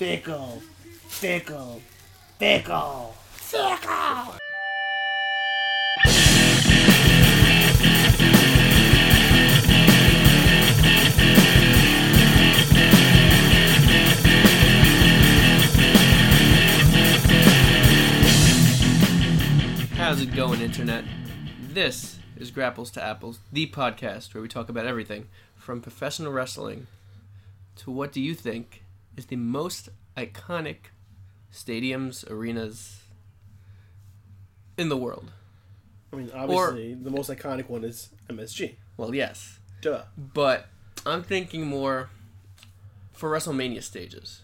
fickle, fickle, fickle, fickle. How's it going, Internet? This is Grapples to Apples, the podcast where we talk about everything from professional wrestling to what do you think is the most iconic stadiums, arenas in the world? I mean, obviously, the most iconic one is MSG. Well, yes, Duh. but I'm thinking more for WrestleMania stages.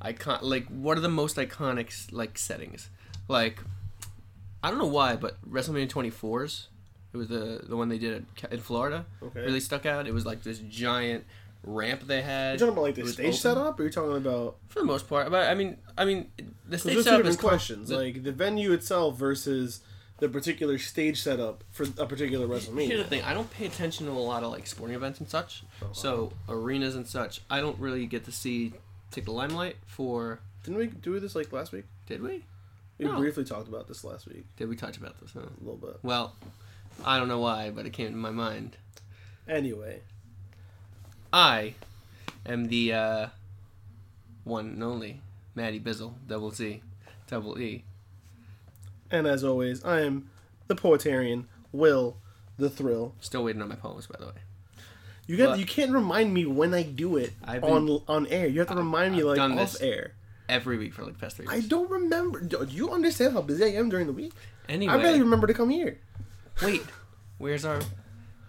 Icon like what are the most iconic like settings? Like I don't know why, but WrestleMania 24s, it was the the one they did at, in Florida. Okay. Really stuck out. It was like this giant ramp they had. You're talking about like the stage open. setup, or you're talking about? For the most part, but I mean, I mean, the stage setup is questions, the- like the venue itself versus the particular stage setup for a particular WrestleMania. Here's the thing: I don't pay attention to a lot of like sporting events and such. Oh, so arenas and such, I don't really get to see take the limelight for. Didn't we do this like last week? Did we? We No. briefly talked about this last week, Did we touch about this? Huh? a little bit. Well, I don't know why, but it came to my mind. Anyway, I am the uh, one and only Maddie Bizzle, double Z, double E. and as always, I am the poetarian Will the Thrill. Still waiting on my poems, by the way. You got But- you can't remind me when I do it I've on on air. You have to remind me I've like done off this. air. Every week for like the past three I weeks. don't remember. Do do you understand how busy I am during the week? Anyway, I barely remember to come here. wait, where's our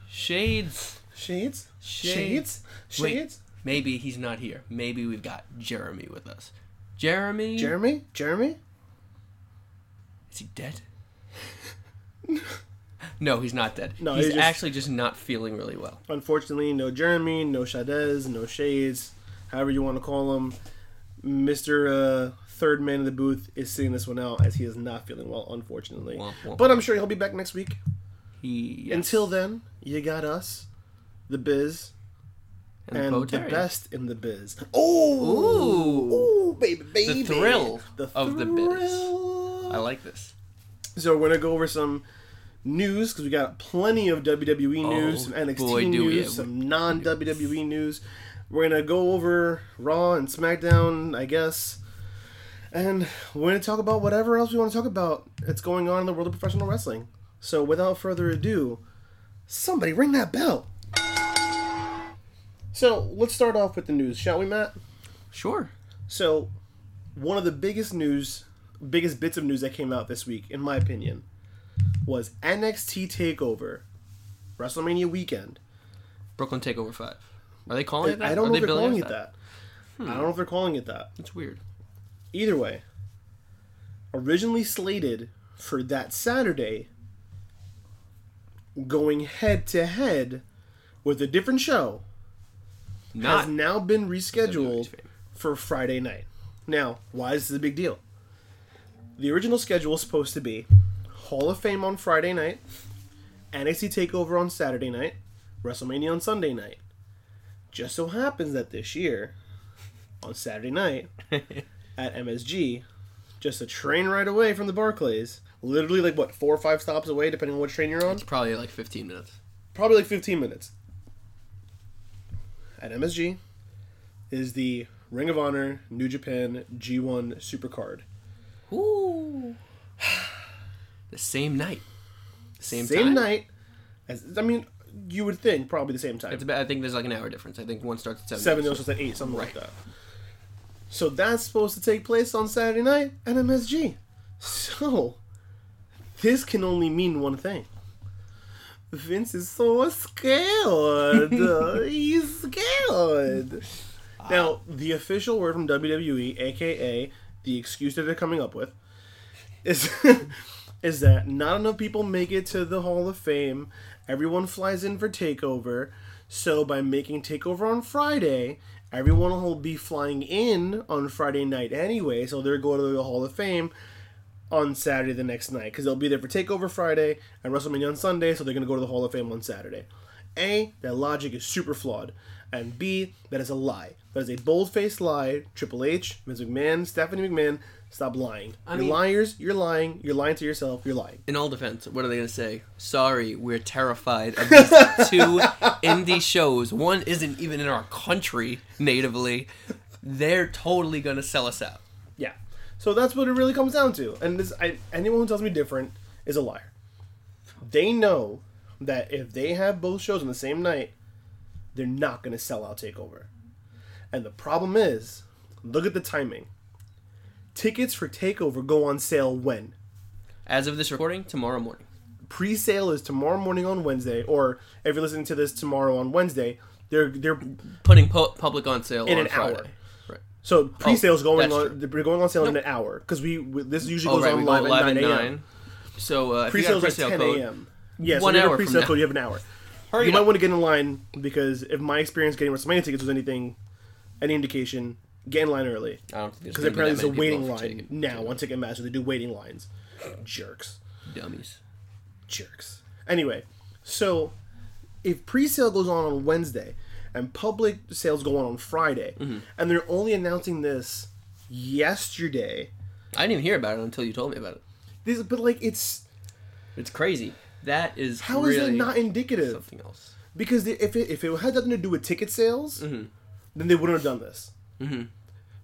shades? Shades, Shades. shades, Wait. Maybe he's not here. Maybe we've got Jeremy with us. Jeremy? Jeremy, Jeremy. Is he dead? no, he's not dead. No, he's he just- actually just not feeling really well. Unfortunately, no Jeremy, no Shades, no Shades, however you want to call him. Mister uh, Third Man in the Booth is sitting this one out as he is not feeling well, unfortunately. Womp womp. But I'm sure he'll be back next week. He yes. Until then, you got us, the Biz, and, and the, the best in the biz. Oh, Ooh. ooh, baby, baby, the thrill of the biz. thrill. I like this. So we're gonna go over some news because we got plenty of WWE Oh, news, some NXT boy, do we. news, some non WWE news. We're gonna go over Raw and SmackDown, I guess, and we're gonna talk about whatever else we want to talk about that's going on in the world of professional wrestling. So without further ado, somebody ring that bell. So let's start off with the news, shall we, Matt? Sure. So, one of the biggest news, biggest bits of news that came out this week, in my opinion, was NXT Takeover, WrestleMania weekend. Brooklyn Takeover Five. Are they calling it that? I don't Are know they if they're calling it that. I hmm. don't know if they're calling it that. It's weird. Either way, originally slated for that Saturday, going head to head with a different show, Not has now been rescheduled for Friday night. Now, why is this a big deal? The original schedule was supposed to be Hall of Fame on Friday night, NXT Takeover on Saturday night, WrestleMania on Sunday night. Just so happens that this year, on Saturday night at MSG, just a train ride away from the Barclays, literally like what four or five stops away, depending on what train you're on It's probably like 15 minutes. probably like 15 minutes. At MSG is the Ring of Honor New Japan G1 Supercard. Ooh. the same night. Same, time. Same time. night as I mean, you would think probably the same time. It's about, I think there's like an hour difference. I think one starts at seven. Seven, the was at eight, something like that. So that's supposed to take place on Saturday night at MSG. So this can only mean one thing. Vince is so scared. He's scared. Now, the official word from WWE, aka the excuse that they're coming up with, is is that not enough people make it to the Hall of Fame. Everyone flies in for Takeover. So by making Takeover on Friday, everyone will be flying in on Friday night anyway. So they're going to the Hall of Fame on Saturday the next night because they'll be there for Takeover Friday and WrestleMania on Sunday. So they're going to go to the Hall of Fame on Saturday. A, that logic is super flawed. And B, that is a lie. That is a bold faced lie. Triple H, Ms. McMahon, Stephanie McMahon, stop lying. you're mean- liars, you're lying, you're lying to yourself, you're lying. In all defense, what are they going to say? Sorry, we're terrified of these two indie shows. One isn't even in our country natively. They're totally going to sell us out. So that's what it really comes down to. And this, I, anyone who tells me different is a liar. They know that if they have both shows on the same night, they're not going to sell out Takeover. And the problem is, look at the timing. Tickets for Takeover go on sale when? As of this recording, tomorrow morning. Pre-sale is tomorrow morning on Wednesday, or if you're listening to this tomorrow on Wednesday, they're they're Putting pu- public on sale In on an Friday. hour. So pre-sales going that's on. They're going on sale in an hour because we, we this usually Oh, goes right. on go live, live at at 9 a.m. So uh, if you got a Pre-sales at pre-sale 10 code, a.m. Yeah, One you hour pre-sale code, you have an hour. hurry you might want to get in line because if my experience getting WrestleMania tickets was anything, any indication, get in line early I don't think because apparently there's a waiting line ticket- now on Ticketmaster. They do waiting lines. Jerks, Dummies. jerks. Anyway, so if pre-sale goes on on Wednesday and public sales go on on Friday, Mm-hmm. and they're only announcing this yesterday, I didn't even hear about it until you told me about it. this but like it's It's crazy. That is how is really that not indicative? something else. Because they, if it if it had nothing to do with ticket sales, Mm-hmm. then they wouldn't have done this.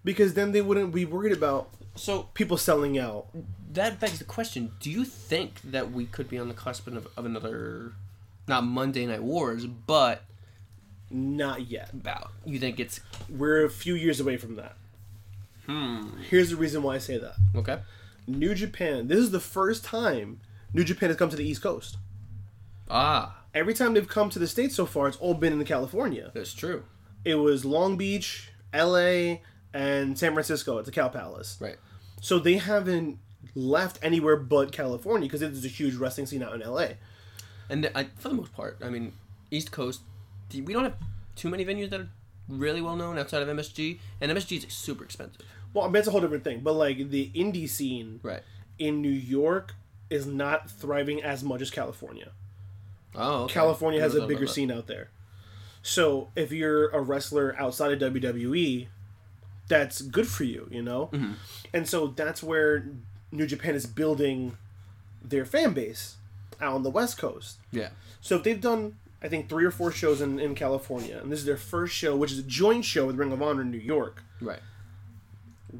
Because then they wouldn't be worried about So people selling out. that begs the question: Do you think that we could be on the cusp of, of another, not Monday Night Wars, but Not yet. bout? You think it's We're a few years away from that. hmm? Here's the reason why I say that. Okay. New Japan. This is the first time New Japan has come to the East Coast. Ah, Every time they've come to the states so far, it's all been in California. that's true. It was Long Beach, L.A., and San Francisco at the Cow Palace. Right. So they haven't left anywhere but California because there's a huge wrestling scene out in L.A. And I, for the most part, I mean, East Coast, we don't have too many venues that are really well known outside of MSG, and MSG is super expensive. Well, I mean, that's a whole different thing. But like the indie scene Right. in New York is not thriving as much as California. Oh, okay. California has a bigger scene out there. So if you're a wrestler outside of WWE, that's good for you, you know? Mm-hmm. And so that's where New Japan is building their fan base out on the West Coast. Yeah. So if they've done, I think, three or four shows in, in California, and this is their first show, which is a joint show with Ring of Honor in New York, Right.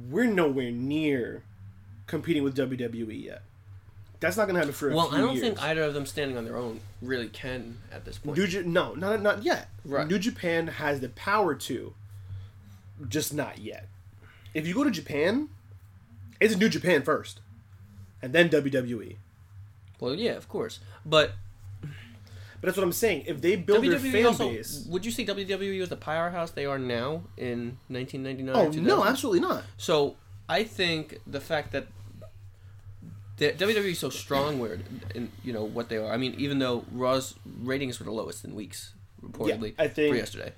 we're nowhere near competing with WWE yet. That's not going to happen for a Well, few I don't years. think either of them standing on their own really can at this point. New Ja- no, not not yet. Right. New Japan has the power to, just not yet. If you go to Japan, it's New Japan first, and then WWE. Well, yeah, of course. But But that's what I'm saying. If they build their fan also, base, would you see WWE as the powerhouse they are now in 1999? oh 2000? no, absolutely not. So I think the fact that the WWE is so strong, where in you know what they are. I mean, even though Raw's ratings were the lowest in weeks, reportedly I think- for yesterday.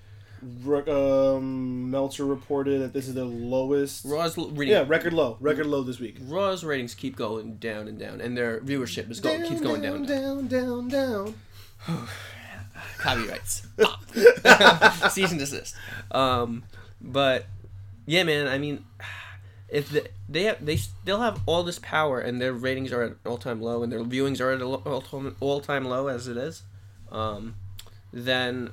R- um, Meltzer reported that this is the lowest. Raw's l- rating, Yeah, record low, record low this week. Raw's ratings keep going down and down, and their viewership is going keeps going down. down, down, down. Copyrights. Stop. Cease and desist. Um, but yeah, man. I mean, if the, they have, they still have all this power and their ratings are at an all time low and their viewings are at an all time all time low as it is, um, then.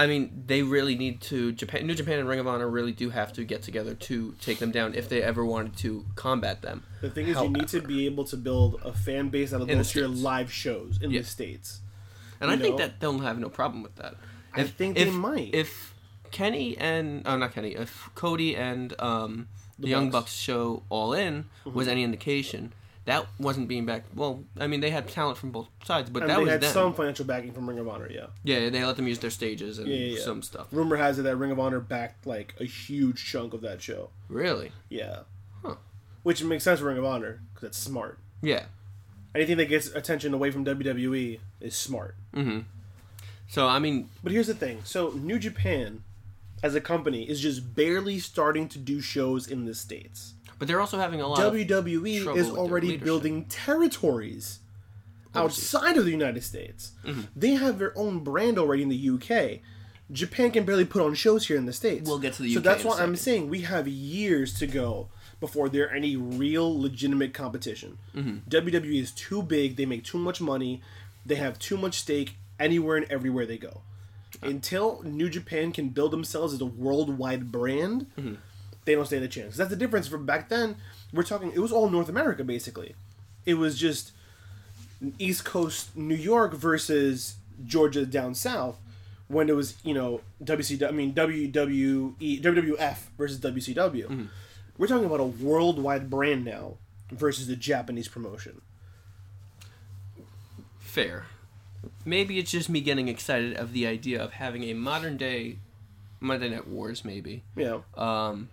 I mean, they really need to Japan, New Japan, and Ring of Honor really do have to get together to take them down if they ever wanted to combat them. The thing is, you need to be able to build a fan base out of In the those your live shows in Yeah. the states. And You I think that they'll have no problem with that. I think they might. If Kenny and oh not Kenny, if Cody and um, the, Young Bucks. Show All In was any indication, that wasn't being backed. Well, I mean they had talent from both sides, but And that they was had them. some financial backing from Ring of Honor, yeah. Yeah, they let them use their stages and Yeah, yeah, yeah. some stuff. Rumor has it that Ring of Honor backed like a huge chunk of that show. Really? Yeah. Huh. Which makes sense for Ring of Honor because it's smart. Yeah. Anything that gets attention away from WWE is smart. Mm-hmm. So I mean, But here's the thing: so New Japan, as a company, is just barely starting to do shows in the states. but they're also having a lot. WWE is already building territories Overseas. outside of the United States. Mm-hmm. They have their own brand already in the UK. Japan can barely put on shows here in the states. We'll get to the UK. So that's why I'm saying we have years to go before there any real legitimate competition. Mm-hmm. WWE is too big. They make too much money. They have too much stake anywhere and everywhere they go. Until New Japan can build themselves as a worldwide brand, Mm-hmm. they don't stand a chance. That's the difference from back then. We're talking. It was all North America basically. It was just East Coast New York versus Georgia down south when it was you know WCW I mean WWE WWF versus WCW. We're talking about a worldwide brand now versus the Japanese promotion. Fair. Maybe it's just me getting excited of the idea of having a modern day Monday Night Wars, maybe. Yeah, Um,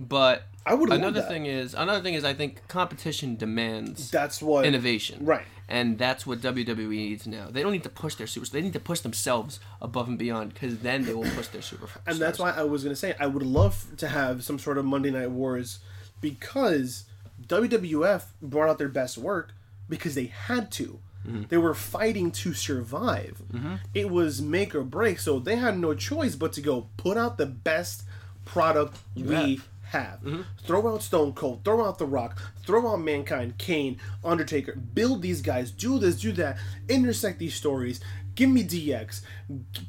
but I would love another thing is another thing is I think competition demands that's what innovation, Right. And that's what WWE needs now. They don't need to push their supers; they need to push themselves above and beyond because then they will push their super. And that's why I was gonna say I would love to have some sort of Monday Night Wars because WWF brought out their best work because they had to. Mm-hmm. They were fighting to survive. Mm-hmm. It was make or break, so they had no choice but to go put out the best product we have. Mm-hmm. Throw out Stone Cold, throw out The Rock, throw out Mankind, Kane, Undertaker. Build these guys, do this, do that, intersect these stories. Give me DX.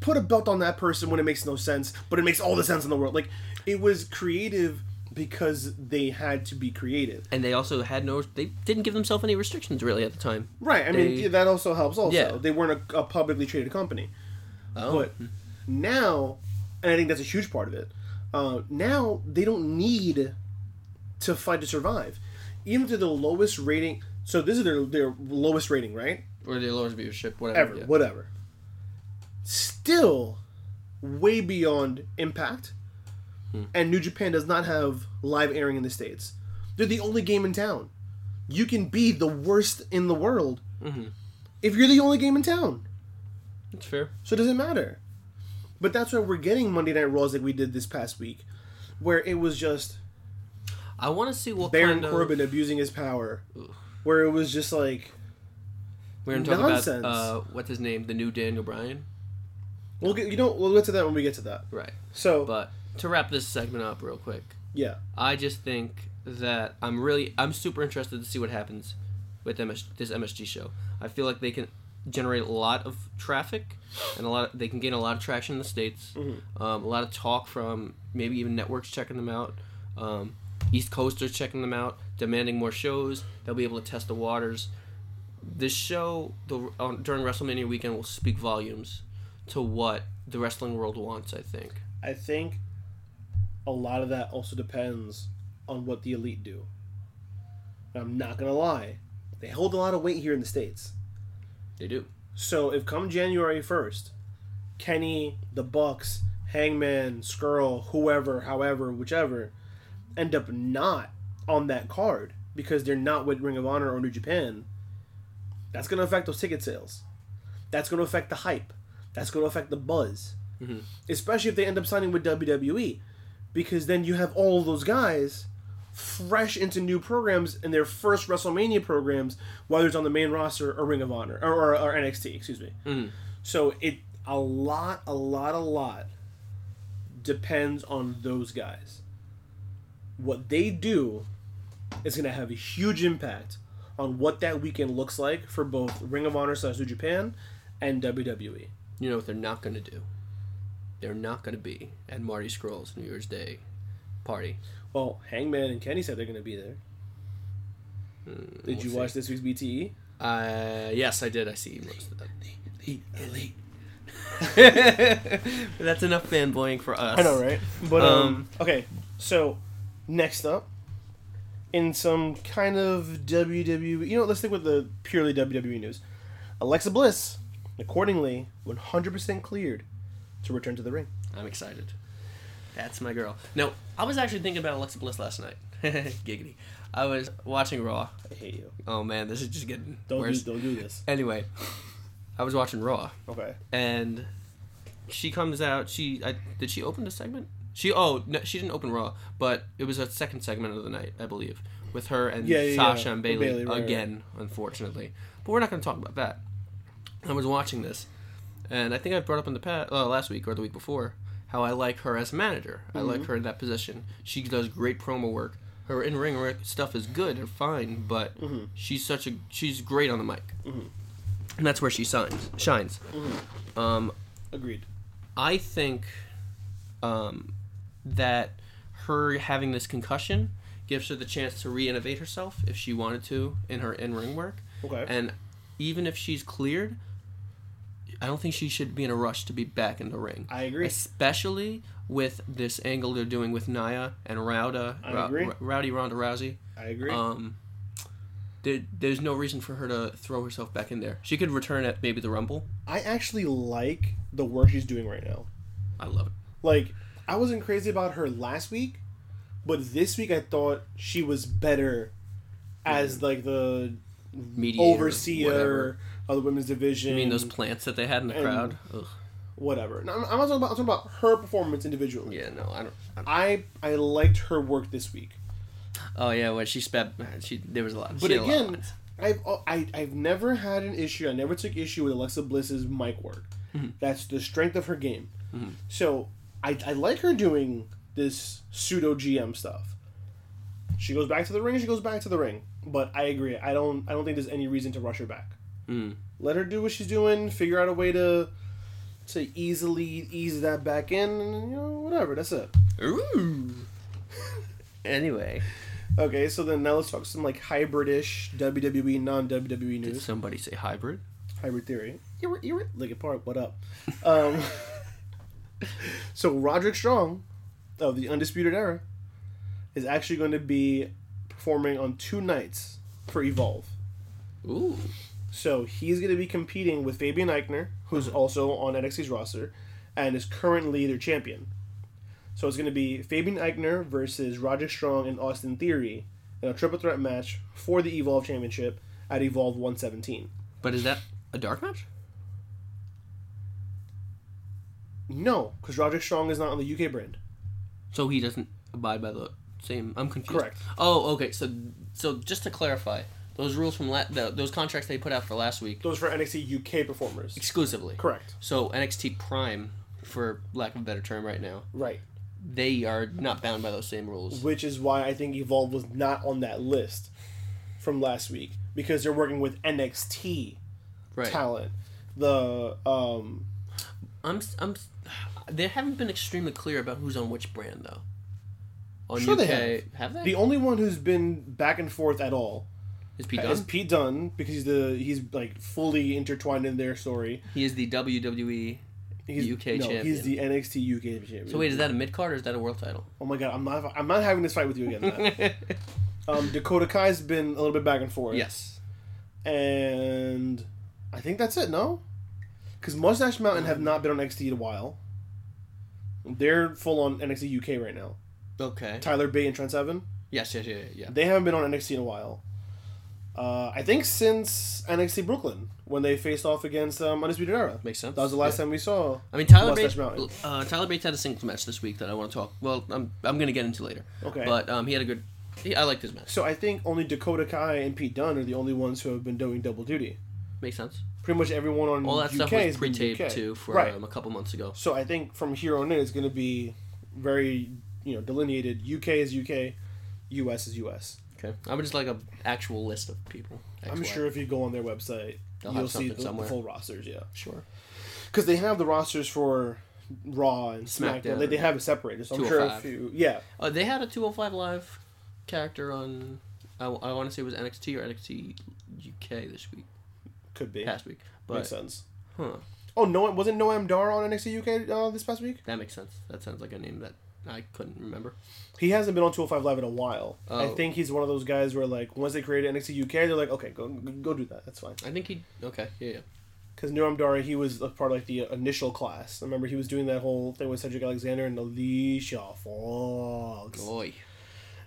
Put a belt on that person when it makes no sense, but it makes all the sense in the world. Like it was creative because they had to be creative. and they also had no. They didn't give themselves any restrictions really at the time. Right. I mean, They- yeah, that also helps. Also, Yeah. they weren't a, a publicly traded company. Oh, But hmm. now, and I think that's a huge part of it. Uh, now they don't need to fight to survive, even to the lowest rating. So this is their their lowest rating, right? or the lowest viewership, whatever. Ever, yeah. whatever. Still, way beyond Impact, and New Japan does not have live airing in the states. They're the only game in town. You can be the worst in the world if you're the only game in town. That's fair. So it doesn't matter. But that's why we're getting Monday Night Raws like we did this past week, where it was just I want to see what Baron kind of. Corbin abusing his power, where it was just like We're gonna talk Nonsense. about uh, what's his name, the new Daniel Bryan. we'll get you know we'll get to that when we get to that. Right. So But to wrap this segment up real quick, yeah, I just think that I'm really I'm super interested to see what happens with MS, this MSG show. I feel like they can generate a lot of traffic and a lot they can gain a lot of traction in the states. Um, a lot of talk from maybe even networks checking them out. Um, East Coasters checking them out, demanding more shows. They'll be able to test the waters. This show the, on, during WrestleMania weekend will speak volumes to what the wrestling world wants. I think. I think a lot of that also depends on what the elite do. I'm not gonna lie, they hold a lot of weight here in the states. They do. So if come January first, Kenny, the Bucks, Hangman, Scurll, whoever, however, whichever, end up not on that card because they're not with Ring of Honor or New Japan, that's gonna affect those ticket sales. That's gonna affect the hype. That's gonna affect the buzz. Mm-hmm. Especially if they end up signing with WWE. Because then you have all those guys fresh into new programs in their first WrestleMania programs, whether it's on the main roster or Ring of Honor or, or, or NXT, excuse me. Mm. So it a lot, a lot, a lot depends on those guys. What they do is going to have a huge impact on what that weekend looks like for both Ring of Honor slash New Japan and. WWE. You know what they're not going to do? They're not going to be at Marty Scurll's New Year's Day party. Well, Hangman and Kenny said they're going to be there. Did we'll you see. watch this week's? BTE? Uh, yes, I did. I see most of that. Elite, elite. That's enough fanboying for us. I know, right? But um, Um, okay. So next up, in some kind of WWE, you know, let's stick with the purely WWE news. Alexa Bliss, accordingly, 100% cleared to return to the ring. I'm excited. That's my girl. No, I was actually thinking about Alexa Bliss last night. Giggity. I was watching Raw. I hate you. Oh man, this is just getting Don't worse. do, don't do this. Anyway, I was watching Raw. Okay. and she comes out. She I, did she open the segment? She oh no, she didn't open Raw, but it was a second segment of the night, I believe, with her and Yeah, yeah, Sasha yeah. and With Bayley, right, again, unfortunately. But we're not going to talk about that. I was watching this, And I think I brought up in the past, uh, last week or the week before, how I like her as a manager. I like her in that position. She does great promo work. Her in ring stuff is good and fine, but she's such a she's great on the mic, and that's where she shines. Shines. Um, Agreed. I think um, that her having this concussion gives her the chance to re-innovate herself if she wanted to in her in-ring work. Okay. And even if she's cleared, I don't think she should be in a rush to be back in the ring. I agree. Especially with this angle they're doing with Naya and Rowda, I Rou- agree. Rowdy Ronda Rousey. I agree. Um, there, there's no reason for her to throw herself back in there. She could return at maybe the Rumble. I actually like the work she's doing right now. I love it. Like, I wasn't crazy about her last week, but this week I thought she was better as like the Mediator, overseer whatever. Of the women's division. I mean, those plants that they had in the crowd. Ugh. whatever. No, I'm, I'm not talking about. I'm talking about her performance individually. Yeah, no, I don't. I don't I I liked her work this week. oh yeah, when she spat, she there was a lot. But she had a lot again. I've oh, I, I've never had an issue. I never took issue with Alexa Bliss's mic work. Mm-hmm. That's the strength of her game. So I, I like her doing this pseudo GM stuff. She goes back to the ring. She goes back to the ring. But I agree. I don't I don't think there's any reason to rush her back. Mm. Let her do what she's doing. Figure out a way to to easily ease that back in. And, you know whatever. That's it. Ooh. anyway, Okay, so then now let's talk some like hybridish WWE, non WWE news. did somebody say hybrid? Hybrid theory. You're you're Linkin Park. What up? Um, so Roderick Strong of the Undisputed Era is actually going to be performing on two nights for Evolve. Ooh. So he's going to be competing with Fabian Aichner, who's uh-huh. also on NXT's roster, and is currently their champion. So it's going to be Fabian Aichner versus Roger Strong and Austin Theory in a triple threat match for the Evolve Championship at Evolve 117. But is that a dark match? No, because Roger Strong is not on the UK brand. So he doesn't abide by the same. I'm confused. Correct. Oh, okay. So, so just to clarify, those rules from la- the, those contracts they put out for last week Those for NXT UK performers. exclusively. Correct. So NXT Prime, for lack of a better term, right now, Right. they are not bound by those same rules. Which is why I think Evolve was not on that list from last week because they're working with NXT Right. talent. The um I'm. I'm They haven't been extremely clear about who's on which brand though. On Sure UK, they have. they? the only one who's been back and forth at all is Pete is Pete Dunne because he's the he's like fully intertwined in their story. He is the WWE. He's UK no, champion. He's the NXT UK champion. So wait, is that a mid card or is that a world title? Oh my god, I'm not I'm not having this fight with you again. Um, Dakota Kai's been a little bit back and forth. yes. and I think that's it. No, because Mustache Mountain have not been on NXT in a while. They're full on NXT UK right now. Okay. Tyler Bate and Trent Seven. Yes. Yes. Yeah. Yeah. They haven't been on NXT in a while. Uh, I think since NXT Brooklyn when they faced off against um, Undisputed Era. Makes sense. That was the last Yeah. time we saw. I mean, Tyler Bates. Uh, Tyler Bates had a singles match this week that I want to talk. Well, I'm I'm gonna get into later. Okay. But um, he had a good. He, I liked his match. So I think only Dakota Kai and Pete Dunne are the only ones who have been doing double duty. Makes sense. Pretty much everyone on All that UK stuff was pre-taped too for right. um, a couple months ago. So I think from here on in, it's going to be very, you know, delineated. UK is UK, US is US. Okay. I would just like a actual list of people. I'm XY. sure if you go on their website, They'll you'll see something the, the somewhere. full rosters. Yeah, Sure. because they have the rosters for Raw and SmackDown. SmackDown. They, they have it separated. So I'm sure if 205. you, yeah, Uh, they had a 205 live character on. I, I want to say it was NXT or NXT UK this week, could be past week. makes But sense. huh, Oh, no, wasn't Noam Dar on NXT UK uh, this past week? that makes sense. That sounds like a name that I couldn't remember. He hasn't been on 205 Live in a while. I Oh. think he's one of those guys where like once they created NXT UK, they're like, okay, go go do that. That's fine. I think he. Okay. Yeah. Yeah. Because Noam Dar, he was a part of like the initial class. I remember he was doing that whole thing with Cedric Alexander and Alicia Fox. Boy.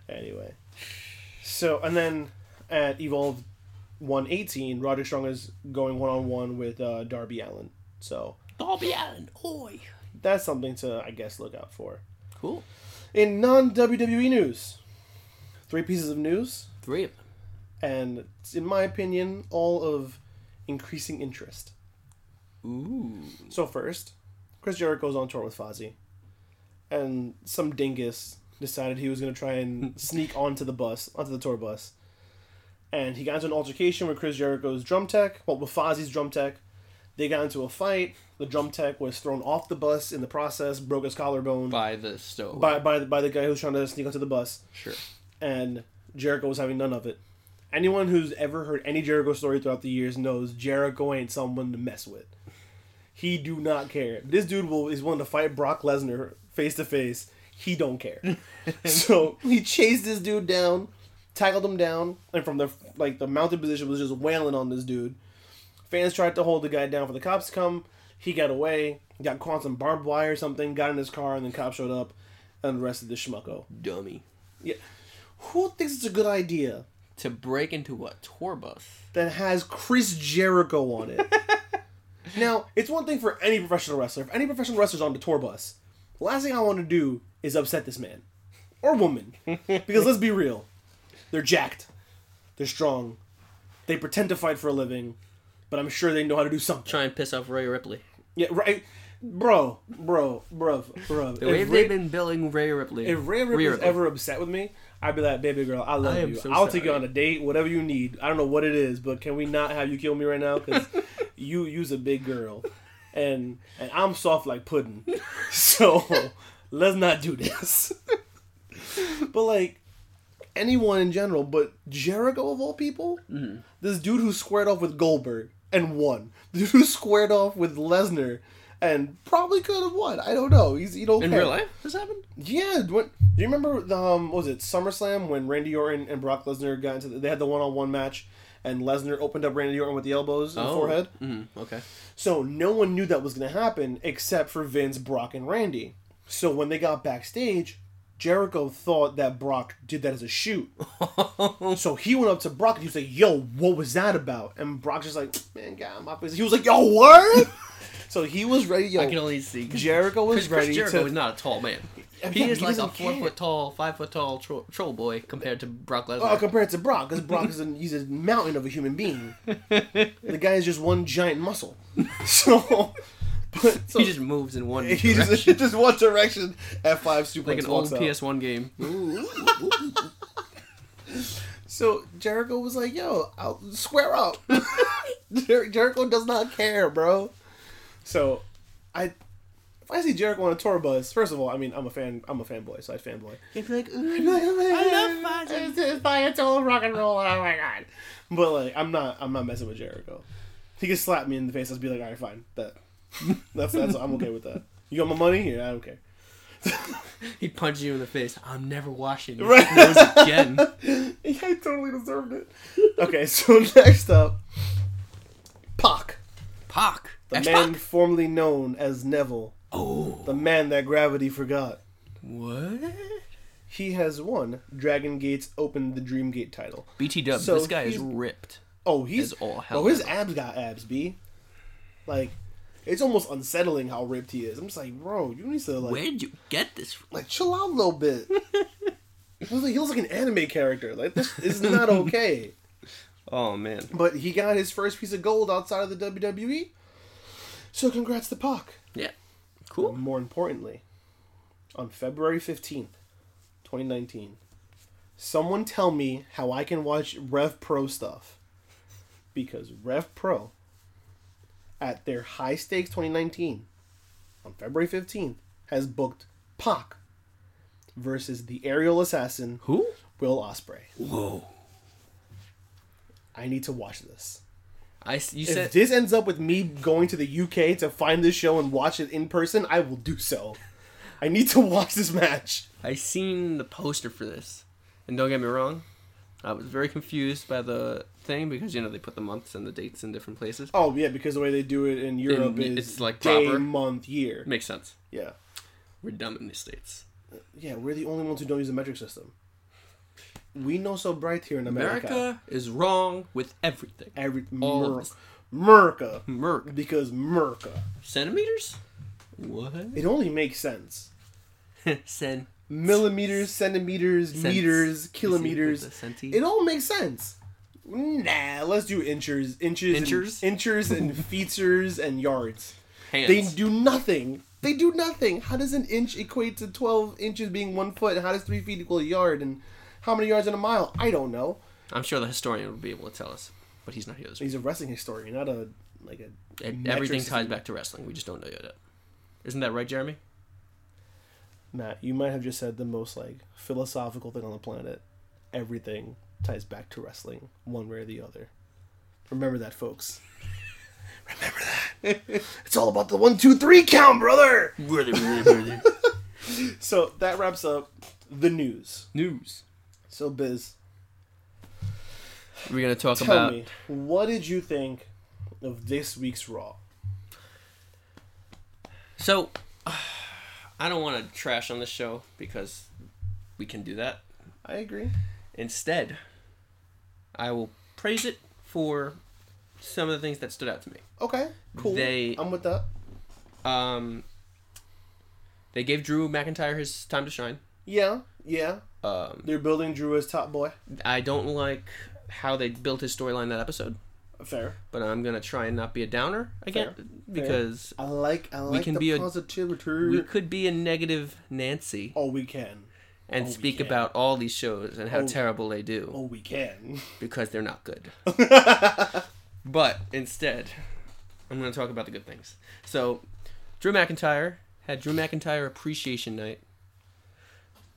Anyway, so and then at Evolve 118, Roderick Strong is going one on one with uh, Darby Allin. So Darby Allin. Oi. that's something to I guess look out for. Cool. In non WWE news, three pieces of news, Three of them. and it's, in my opinion, all of increasing interest. Ooh. So first, Chris Jericho's on tour with Fozzy, and some dingus decided he was gonna try and sneak onto the bus, onto the tour bus, and he got into an altercation with Chris Jericho's drum tech, well, with Fozzy's drum tech. They got into a fight. The drum tech was thrown off the bus in the process, broke his collarbone by the stove. by by the, by the guy who's trying to sneak onto the bus, Sure. and Jericho was having none of it. Anyone who's ever heard any Jericho story throughout the years knows Jericho ain't someone to mess with. He do not care. This dude will is willing to fight Brock Lesnar face to face. He don't care. so he chased this dude down, tackled him down, and from the like the mounted position was just wailing on this dude. Fans tried to hold the guy down for the cops to come. He got away, got caught some barbed wire or something, got in his car, and then cops showed up and arrested the schmucko. Dummy. Yeah. Who thinks it's a good idea To break into a tour bus. that has Chris Jericho on it. now, it's one thing for any professional wrestler. If any professional wrestler's on the tour bus, the last thing I want to do is upset this man or woman. because let's be real, they're jacked, they're strong, they pretend to fight for a living, but I'm sure they know how to do something. Try and piss off Rhea Ripley. Yeah, right. Bro, bro, bro, bro. The way If they've Ray, been billing Rhea Ripley. if Rhea Ripley's ever upset with me, I'd be like, baby girl, I love I you. so I'll take you on a date, whatever you need. I don't know what it is, but can we not have you kill me right now? Because you you's a big girl, and and I'm soft like pudding. So let's not do this. but like anyone in general, but Jericho of all people, Mm-hmm. this dude who squared off with Goldberg and won, the dude who squared off with Lesnar. And probably could have won. I don't know. He's you don't In care. real life, this happened? Yeah, when, do you remember the um, what was it SummerSlam when Randy Orton and Brock Lesnar got into the, they had the one on one match and Lesnar opened up Randy Orton with the elbows in the forehead. Mm, okay. So no one knew that was going to happen except for Vince, Brock, and Randy. So when they got backstage, Jericho thought that Brock did that as a shoot. so he went up to Brock and he was like, "Yo, what was that about?" And Brock's just like, "Man, God, my face." He was like, "Yo, what?" so he was ready. Yo, I can only see. Jericho was Chris, Chris Jericho to is not a tall man. He he is like a four care. foot tall, five foot tall tro- troll boy compared to Brock Lesnar. Oh, compared to Brock, because Brock is a, he's a mountain of a human being. the guy is just one giant muscle. So, so he just moves in one he direction, just, just one direction. F five super like an old out. PS1 game. So Jericho was like, "Yo, I'll square up." Jer- Jericho does not care, bro. So, I if I see Jericho on a tour bus, first of all, I mean, I'm a fan. I'm a fanboy, so I fanboy. He'd be like, I love Fozzy. It's, it's by its own rock and roll. Oh my god! But like, I'm not. I'm not messing with Jericho. He could slap me in the face. I'd be like, all right, fine. That. That's that's. I'm okay with that. You got my money here. I don't care. He'd punch you in the face. I'm never washing your Right. clothes again. yeah, I totally deserved it. Okay, so next up, Pac, Pac. the X man formerly known as Neville, Oh. the man that gravity forgot. What? He has won Dragon Gate's Open the Dream Gate title. BT Dub. So this guy is ripped. Oh, he's all hell Oh, his abs got abs, b. Like, it's almost unsettling how ripped he is. I'm just like, bro, you need to like, Where'd you get this from? like chill out a little bit. he, looks like, he looks like an anime character. Like this is not okay. Oh man. But he got his first piece of gold outside of the WWE. So congrats to Pac. Yeah. Cool. More importantly, on February 15th, 2019, someone tell me how I can watch Rev Pro stuff. Because Rev Pro, at their high stakes 2019, on February 15th, has booked Pac versus the aerial assassin Who? Will Ospreay. Whoa. I need to watch this. I you If said this ends up with me going to the UK to find this show and watch it in person, I will do so. I need to watch this match. I seen the poster for this, and don't get me wrong, I was very confused by the thing because you know they put the months and the dates in different places. Oh yeah, because the way they do it in Europe In- is it's, like, day, proper. month, year. Makes sense. Yeah, We're dumb in the states. yeah. We're the only ones who don't use the metric system. We know so bright here in America. America is wrong with everything. Every All Merca, Merc because Merca. centimeters. What? It only makes sense. Cent. Millimeters, centimeters, Cents. meters, kilometers. It all makes sense. Nah, let's do inches, inches, Inchers? and, inches, and feeters and yards. Hands. They do nothing. They do nothing. How does an inch equate to twelve inches being one foot? And How does three feet equal a yard? And how many yards in a mile? I don't know. I'm sure the historian would be able to tell us, but he's not here. He's a wrestling historian, not a like a. Everything ties back to wrestling. We just don't know yet. Isn't that right, Jeremy? Matt, you might have just said the most like philosophical thing on the planet. Everything ties back to wrestling, one way or the other. Remember that, folks. Remember that. it's all about the one, two, three count, brother. Really, really, really. So that wraps up the news. News. So, Biz, We're gonna talk tell about. me, what did you think of this week's Raw? So, I don't want to trash on this show because we can do that. I agree. Instead, I will praise it for some of the things that stood out to me. Okay, cool. They- I'm with that. Um, they gave Drew McIntyre his time to shine. Yeah, yeah. Um, They're building Drew as top boy. I don't like how they built his storyline that episode, Fair. but I'm gonna try and not be a downer again Fair. because I like. I like can the be a- positivity. we could be a negative Nancy oh, we can. and oh, speak can. about all these shows and how Oh. terrible they do Oh, we can. because they're not good. but instead, I'm going to talk about the good things. So, Drew McIntyre had Drew McIntyre Appreciation Night.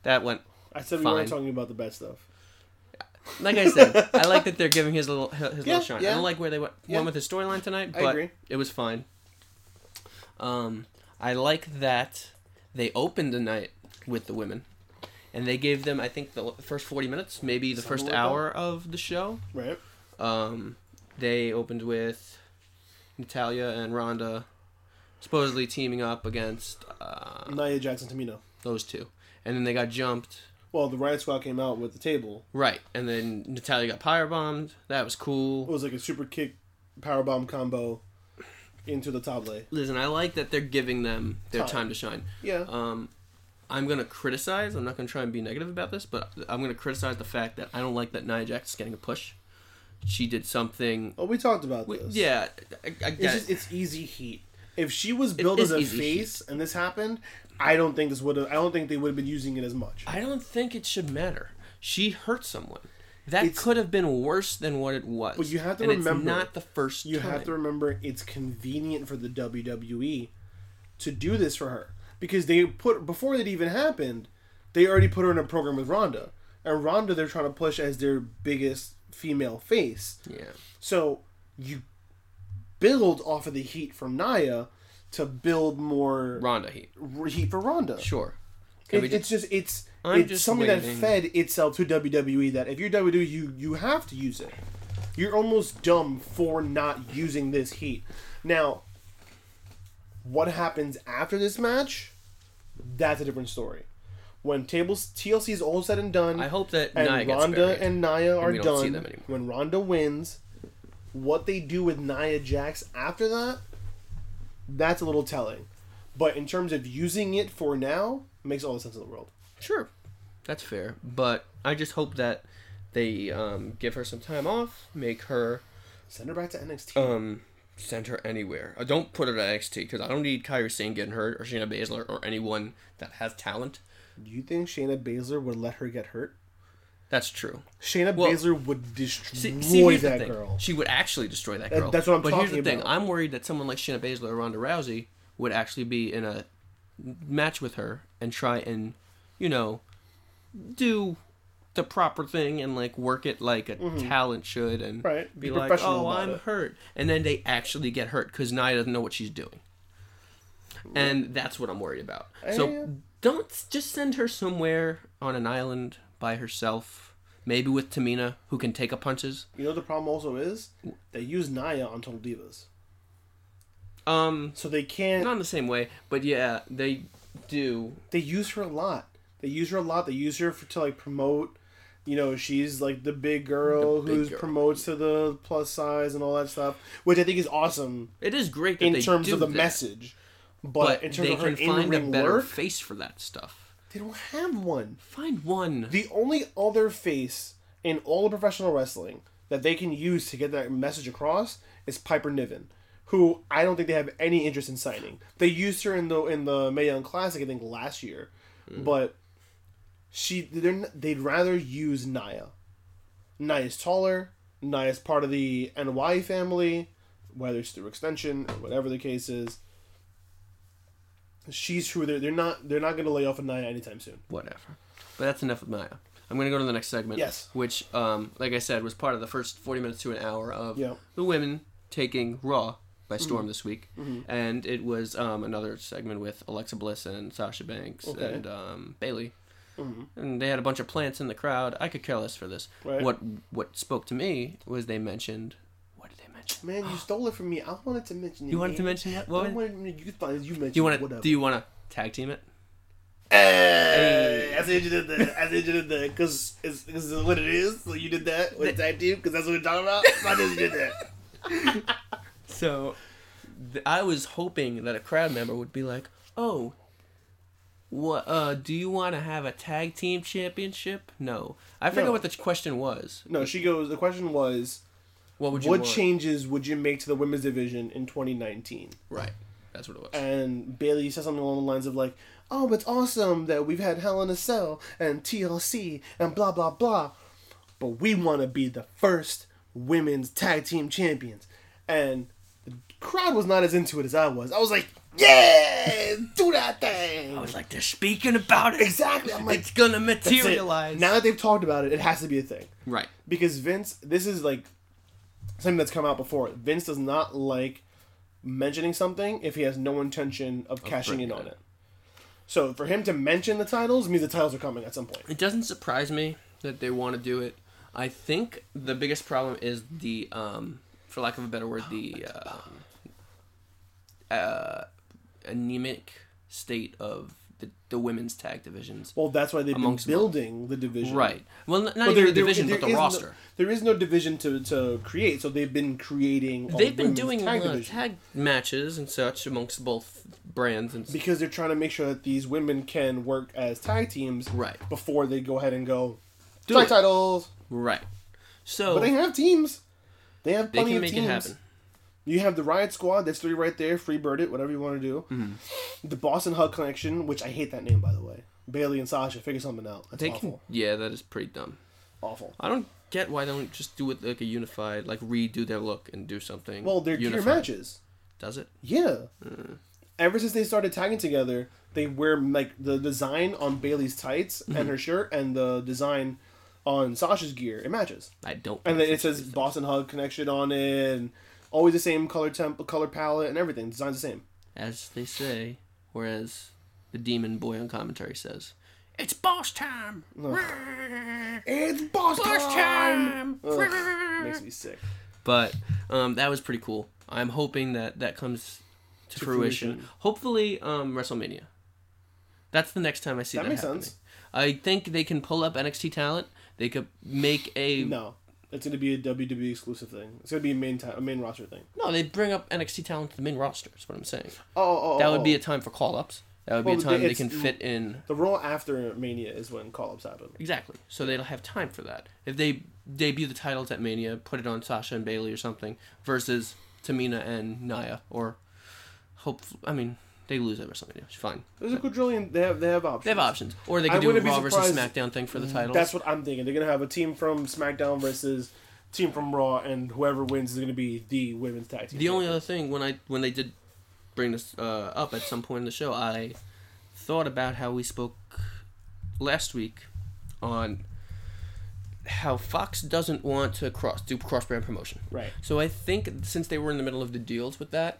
That went, I said we Fine. weren't talking about the bad stuff. Like I said, I like that they're giving his little his Yeah, little shine. I don't like where they went, Yeah. went with his storyline tonight, I but agree. it was fine. Um, I like that they opened the night with the women, and they gave them I think the first forty minutes, maybe the Something first like that. hour of the show. Right. Um, they opened with Natalya and Ronda supposedly teaming up against uh, Nia Jackson Tamina. those two, and then they got jumped. Well, the Riot Squad came out with the table. Right, and then Natalya got power bombed. That was cool. It was like a super kick, powerbomb combo into the table. Listen, I like that they're giving them their Time. time to shine. Yeah. Um, I'm gonna criticize. I'm not gonna try and be negative about this, but I'm gonna criticize the fact that I don't like that Nia Jax is getting a push. She did something. oh, we talked about w- this. Yeah, I, I It's just it's easy heat. If she was billed is as a face and this happened, I don't think this would have. I don't think they would have been using it as much. I don't think it should matter. She hurt someone. That It's- could have been worse than what it was. But you have to and remember- it's not the first You time. have to remember it's convenient for the WWE to do this for her because they put before it even happened, they already put her in a program with Ronda, and Ronda they're trying to push as their biggest female face. Yeah. So you build off of the heat from Nia to build more Ronda Heat. heat for Ronda. Sure. It, just, it's just it's I'm it's just something that fed itself to WWE. That if you're WWE, you you have to use it. You're almost dumb for not using this heat. Now, what happens after this match? That's a different story. When tables TLC is all said and done, I hope that and Nia Ronda and Nia are we done. When Ronda wins, what they do with Nia Jax after that, that's a little telling. But in terms of using it for now, makes all the sense in the world. Sure. That's fair. But I just hope that they um, give her some time off, make her Send her back to NXT. um, send her anywhere. Uh, don't put her to NXT because I don't need Kairi Sane getting hurt or Shayna Baszler or anyone that has talent. do you think Shayna Baszler would let her get hurt? That's true. Shayna Well, Baszler would destroy See, see that girl. She would actually destroy that That- girl. that's what I'm but here's talking the thing. about. I'm worried that someone like Shayna Baszler or Ronda Rousey would actually be in a match with her and try and, you know, do the proper thing and like work it like a talent should and Mm-hmm. Right. be Be like, oh, I'm it." hurt, and then they actually get hurt because Nia doesn't know what she's doing, and that's what I'm worried about. Yeah. So don't just send her somewhere on an island by herself. Maybe with Tamina, who can take up punches. You know the problem also is? They use Nia on Total Divas. Um, So they can't not in the same way, but yeah, they do. they use her a lot. They use her a lot. They use her for, to like promote. You know, she's like the big girl The big who girl. promotes to the plus size and all that stuff, which I think is awesome It is great in terms of the that, message. But, but in terms they of her can find a better work, face for that stuff. They don't have one. Find one. The only other face in all of professional wrestling that they can use to get that message across is Piper Niven, who I don't think they have any interest in signing. They used her in the in the Mae Young Classic, I think last year, mm. but she they're, they'd rather use Naya. Naya's taller. Naya's part of the NY family, whether it's through extension or whatever the case is. She's who they're they're not they're not gonna lay off of Nia anytime soon. Whatever. But that's enough of Maya. I'm going to go to the next segment. Yes. Which, um, like I said, was part of the first 40 minutes to an hour of Yeah. the women taking Raw by storm this week. And it was um, another segment with Alexa Bliss and Sasha Banks Okay. and um, Bayley. And they had a bunch of plants in the crowd. I could care less for this. Right. What what spoke to me was they mentioned. What did they mention? Man, you stole it from me. I wanted to mention. You wanted to mention what? What? I wanted you thought you mentioned. Do you want to? whatever. Do you want to tag team it? Hey, I said you did that. I said you did that because it's, it's what it is. So you did that with tag team because that's what we're talking about. So I said you did that. So, th- I was hoping that a crowd member would be like, "Oh, what? Uh, do you want to have a tag team championship?" No, I forget No. what the question was. No, she goes. The question was, What would you what want? changes would you make to the women's division in 2019? Right, that's what it was. And Bayley said something along the lines of like, "Oh, it's awesome that we've had Hell in a Cell and TLC and blah blah blah, but we want to be the first women's tag team champions." And the crowd was not as into it as I was. I was like, "Yeah, do that thing." I was like, "They're speaking about it. exactly. I'm like, it's gonna "That's it." materialize." Now that they've talked about it, it has to be a thing right. because Vince, this is like something that's come out before. Vince does not like mentioning something if he has no intention of cashing in bringing on it. it. So for him to mention the titles means the titles are coming at some point. It doesn't surprise me that they want to do it. I think the biggest problem is the, um, for lack of a better word, the uh, uh, anemic state of the, the women's tag divisions. Well, that's why they've been building the division. Right. Well, not But even there- the division, there but the is no- roster. there is no division to, to create, so they've been creating. They've been doing tag uh, tag matches and such amongst both brands and because they're trying to make sure that these women can work as tag teams right, before they go ahead and go Do tag it. titles. right. So But they have teams. They have they plenty can of make teams. it happen. You have the Riot Squad. That's three right there. Freebird it, whatever you want to do. Mm-hmm. The Boss 'n' Hug Connection, which I hate that name by the way. Bayley and Sasha figure something out. That's They awful. can. Yeah, that is pretty dumb. Awful. I don't get why they don't just do it like a unified, like redo their look and do something. Well, they're gear unified. matches. Does it? Yeah. Mm. Ever since they started tagging together, they wear like the design on Bayley's tights Mm-hmm. and her shirt, and the design on Sasha's gear. It matches. I don't. And then it says Boss 'n' Hug Connection on it, and always the same color temp, color palette, and everything. Design's the same. as they say, whereas the demon boy on commentary says, "It's boss time." It's boss Boss time. time. Ugh, makes me sick. But um, that was pretty cool. I'm hoping that that comes to, To fruition. fruition. Hopefully, um, WrestleMania. That's the next time I see That that, makes happening. sense. I think they can pull up NXT talent. They could make a No, it's gonna be a WWE exclusive thing. It's gonna be a main time, a main roster thing. no. They bring up NXT talent to the main roster. Is what I'm saying. Oh, oh, oh That would be oh. a time for call ups. That would Well, be a time they can fit in the role after Mania is when call ups happen. exactly. So they'll have time for that. If they debut the titles at Mania, put it on Sasha and Bayley or something, versus Tamina and Nia, or hope. I mean, they lose at WrestleMania. It's fine. There's a quadrillion. They have they have options. They have options, or they I could do a wouldn't be Raw versus surprised- SmackDown thing for the titles. That's what I'm thinking. They're gonna have a team from SmackDown versus team from Raw, and whoever wins is gonna be the women's tag team. The only other thing when I when they did bring this uh, up at some point in the show, I thought about how we spoke last week on how Fox doesn't want to cross do cross brand promotion. right. So I think since they were in the middle of the deals with that,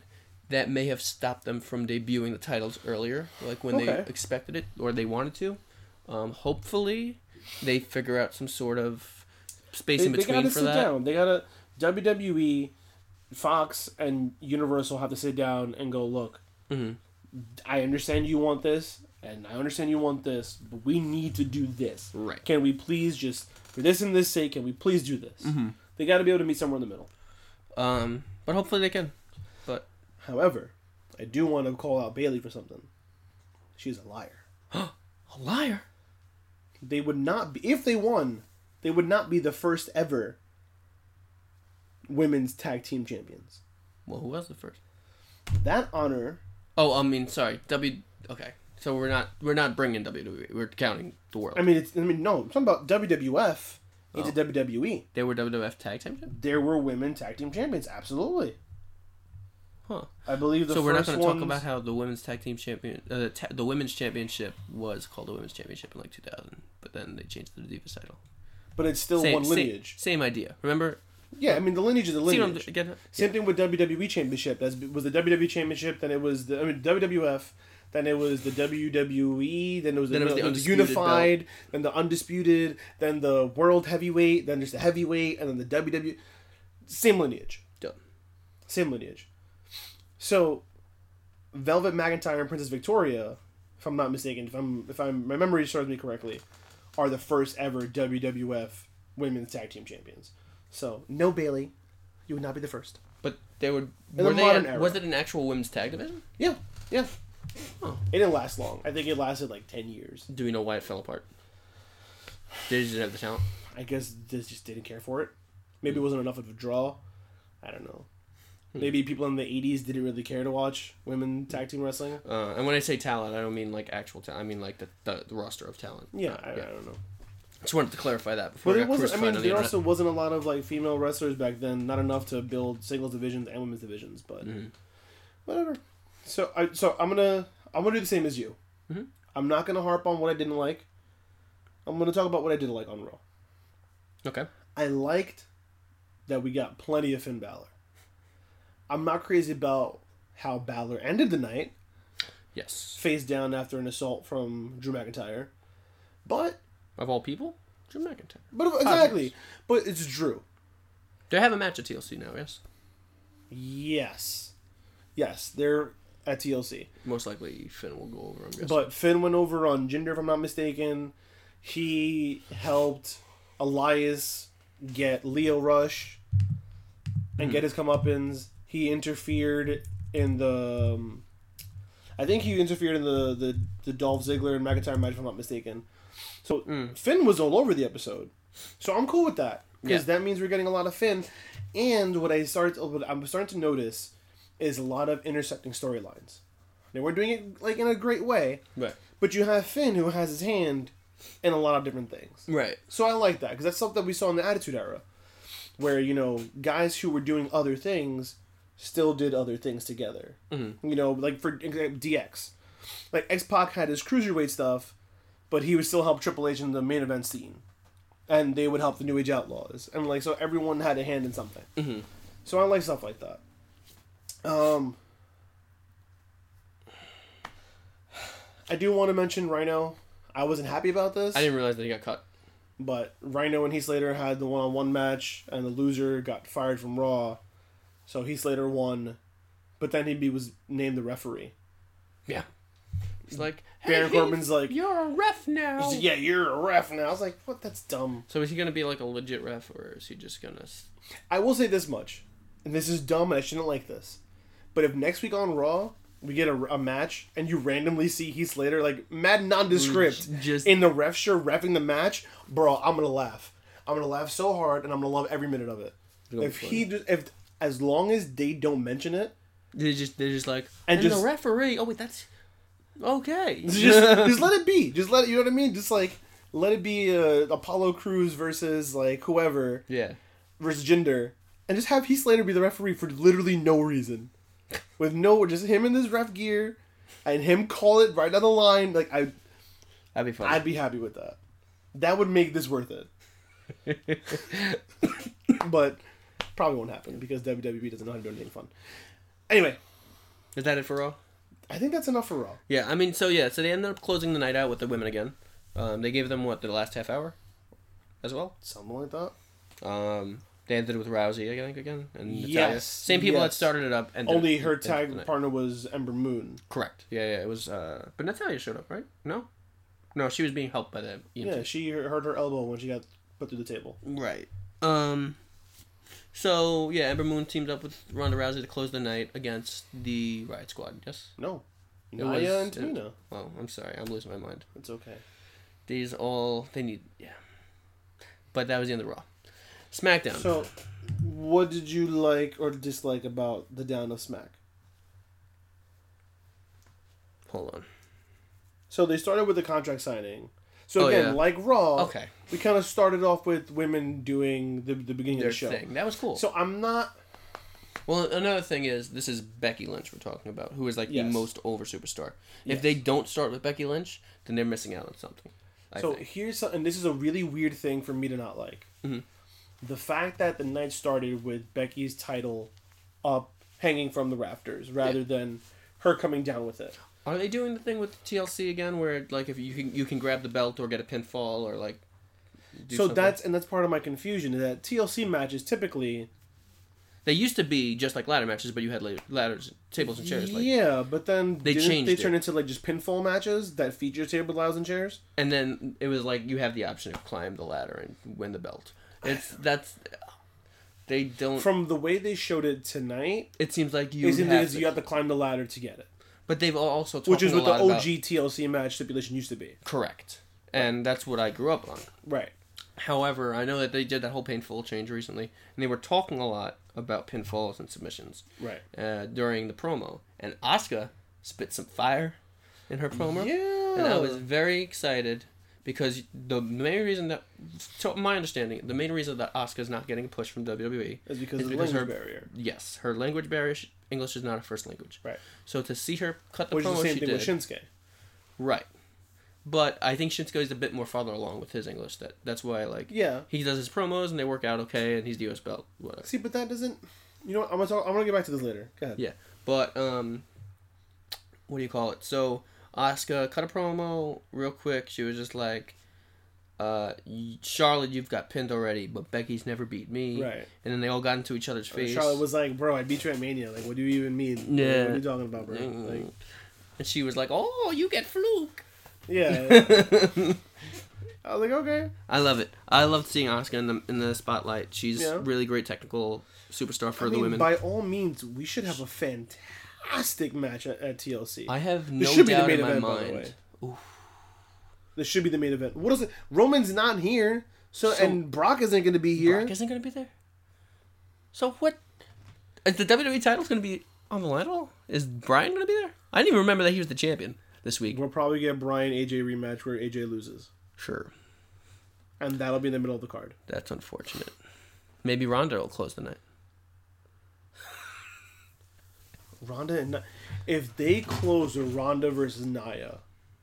that may have stopped them from debuting the titles earlier, like when they expected it or they wanted to. Um, hopefully, they figure out some sort of space They, in they between gotta for sit that. down. They gotta WWE, Fox, and Universal have to sit down and go look. Mhm. I understand you want this, and I understand you want this, but we need to do this. Right. Can we please just for this and this sake? Can we please do this? Mm-hmm. They got to be able to meet somewhere in the middle. Um, but hopefully they can. However, I do want to call out Bayley for something. She's a liar. a liar. They would not be if they won. They would not be the first ever women's tag team champions. Well, who was the first? That honor, Oh, I mean, sorry, W. Okay, so we're not we're not bringing WWE. We're counting the world. I mean, it's I mean, no, I'm talking about WWF into Oh. WWE. they were WWF Tag Team Champions. There were women tag team champions, absolutely. Huh. I believe the so we're not going to talk about how the women's tag team champion, uh, the, ta- the women's championship was called the women's championship in like 2000, but then they changed it to the Divas title. but it's still Same, one same- lineage. Same, idea. Remember? Yeah, I mean the lineage is the See what lineage. I'm? Same thing with WWE Championship. That was the WWE Championship. Then it was the I mean WWF. Then it was the WWE. Then it was, Then it was the the Unified. Then the Undisputed. Then the World Heavyweight. Then there's the Heavyweight. And then the WWE. Same lineage. Done. Same lineage. So, Velvet McIntyre and Princess Victoria, if I'm not mistaken, if I'm if I'm my memory serves me correctly, are the first ever WWF Women's Tag Team Champions. So no Bayley, you would not be the first. But they were. the were they modern at- era. Was it an actual women's tag division? Yeah, yeah. Oh. It didn't last long. I think it lasted like ten years. Do we know why it fell apart? They just didn't have the talent. I guess they just didn't care for it. Maybe it wasn't enough of a draw. I don't know. Hmm. Maybe people in the '80s didn't really care to watch women tag team wrestling. Uh, and when I say talent, I don't mean like actual talent. I mean like the, the, the roster of talent. Yeah, Uh, I, I don't know. Just wanted to clarify that before But it wasn't. I mean, the there internet. also wasn't a lot of like female wrestlers back then. Not enough to build singles divisions and women's divisions. But Mhm. whatever. So I so I'm gonna I'm gonna do the same as you. Mhm. I'm not gonna harp on what I didn't like. I'm gonna talk about what I did like on Raw. Okay. I liked that we got plenty of Finn Balor. I'm not crazy about how Balor ended the night, Yes. face down after an assault from Drew McIntyre. But Of all people, Drew McIntyre. but exactly. But it's Drew. Do They have a match at TLC now. Yes. Yes. Yes, they're at TLC. Most likely Finn will go over. I'm guessing. But Finn went over on Jinder, if I'm not mistaken. He helped Elias get Lio Rush and hmm. get his comeuppance. He interfered in the. Um, I think he interfered in the, the, the Dolph Ziggler and McIntyre match, if I'm not mistaken. So Mm. Finn was all over the episode. So I'm cool with that. Because Yeah. that means we're getting a lot of Finn. And what I started, what I'm starting to notice is a lot of intersecting storylines. They we're doing it like in a great way, right. but you have Finn who has his hand in a lot of different things. Right. So I like that because that's something we saw in the Attitude Era, where you know guys who were doing other things still did other things together. Mhm. You know, like for example, DX, like X Pac had his cruiserweight stuff, but he would still help Triple H in the main event scene, and they would help the New Age Outlaws, and like so everyone had a hand in something. Mhm. So I like stuff like that. Um, I do want to mention Rhino. I wasn't happy about this. I didn't realize that he got cut. But Rhino and Heath Slater had the one on one match, and the loser got fired from Raw. So Heath Slater won, but then he was named the referee. Yeah. He's like, Baron hey, Corbin's like, you're a ref now. he's like, yeah, you're a ref now. I was like, what? That's dumb. So is he gonna be like a legit ref, or is he just gonna? I will say this much, and this is dumb, and I shouldn't like this. But if next week on Raw we get a, a match, and you randomly see Heath Slater like mad nondescript mm, Just in the ref shirt refing the match, bro, I'm gonna laugh. I'm gonna laugh so hard, and I'm gonna love every minute of it. It'll If he just, if as long as they don't mention it, they just they're just like And and, just- the referee. Oh wait, that's okay. just just let it be. Just let it. You know what I mean? Just like let it be uh, Apollo Crews versus like whoever yeah. versus Jinder, and just have Heath Slater be the referee for literally no reason, with no just him in his ref gear, and him call it right down the line. Like I, That'd be fun. I'd be happy with that. That would make this worth it. but probably won't happen because WWE doesn't know how to do anything fun. Anyway, Is that it for Raw? I think that's enough for Raw. Yeah, I mean, so yeah, so they ended up closing the night out with the women again. Um, they gave them what the last half hour, as well. Something like that. Um, they ended with Rousey, I think, again, and Natalya. Yes, same people that started it up. And Only her tag partner was Ember Moon. Correct. Yeah, yeah, it was. Uh, but Natalya showed up, right? No, no, she was being helped by the EMT. Yeah, she hurt her elbow when she got put through the table. Right. Um. So yeah, Ember Moon teamed up with Ronda Rousey to close the night against the Riot Squad. Yes. No, It Nia was- and Tamina. Oh, I'm sorry, I'm losing my mind. It's okay. These all they need. Yeah. But that was the end of Raw. SmackDown. So, what did you like or dislike about the down of Smack? Hold on. So they started with the contract signing. So Oh, again, yeah. like Raw, Okay. we kind of started off with women doing the, the beginning Their of the show. thing. That was cool. So I'm not. Well, another thing is this is Becky Lynch we're talking about, who is like Yes. the most over superstar. Yes. If they don't start with Becky Lynch, then they're missing out on something. I so think. here's something. this is a really weird thing for me to not like. Mhm. The fact that the night started with Becky's title up, hanging from the rafters, rather than her coming down with it. Are they doing the thing with TLC again, where like if you can you can grab the belt or get a pinfall or like? do so something? that's and that's part of my confusion is that TLC matches typically they used to be just like ladder matches, but you had like, ladders, tables, and chairs. Like, yeah, but then They changed they it. into like just pinfall matches that feature table ladders and chairs. and then it was like you have the option to climb the ladder and win the belt. It's that's they don't. From the way they showed it tonight, it seems like you have to, you have to climb the ladder to get it, but they've also talked about which is what the OG about- TLC match stipulation used to be. correct, and that's what I grew up on. Right. However, I know that they did that whole pinfall change recently, and they were talking a lot about pinfalls and submissions Right. uh, during the promo. And Asuka spit some fire in her promo, Yeah. and I was very excited because the main reason that, to my understanding, the main reason that Asuka's not getting a push from WWE is because is of the because language her- barrier. yes, her language barrier, sh- English is not a first language. Right. So to see her cut the Which is promo the same she thing did, with Shinsuke. right? But I think Shinsuke is a bit more farther along with his English. That that's why like Yeah. he does his promos and they work out okay, and he's the U.S. belt. Whatever. See, but that doesn't. You know what? I'm gonna talk, I'm gonna get back to this later. Go ahead. Yeah, but um, what do you call it? So Asuka cut a promo real quick. She was just like, uh, "Charlotte, you've got pinned already, but Becky's never beat me." Right. And then they all got into each other's face. Charlotte was like, "Bro, I beat you at Mania. Like, what do you even mean? Yeah. What are you talking about, bro? Mm. Like, and she was like, "Oh, you get fluke." yeah." I was like, okay. I love it. I love seeing Asuka in the in the spotlight. She's Yeah. really great technical superstar for I the mean, women. by all means, we should have a fantastic match at, at TLC. I have no should be the doubt main in my event, by the mind. way. This should be the main event. What is it? Roman's not here, so, So- and Brock isn't going to be here. Brock isn't going to be there. So what? Is the WWE title's going to be on the line at all? Is Brian going to be there? I didn't even remember that he was the champion this week. We'll probably get Brian AJ rematch where AJ loses, Sure, and that'll be in the middle of the card. that's unfortunate. Maybe Ronda will close the night. Ronda and if they close a Ronda versus Nia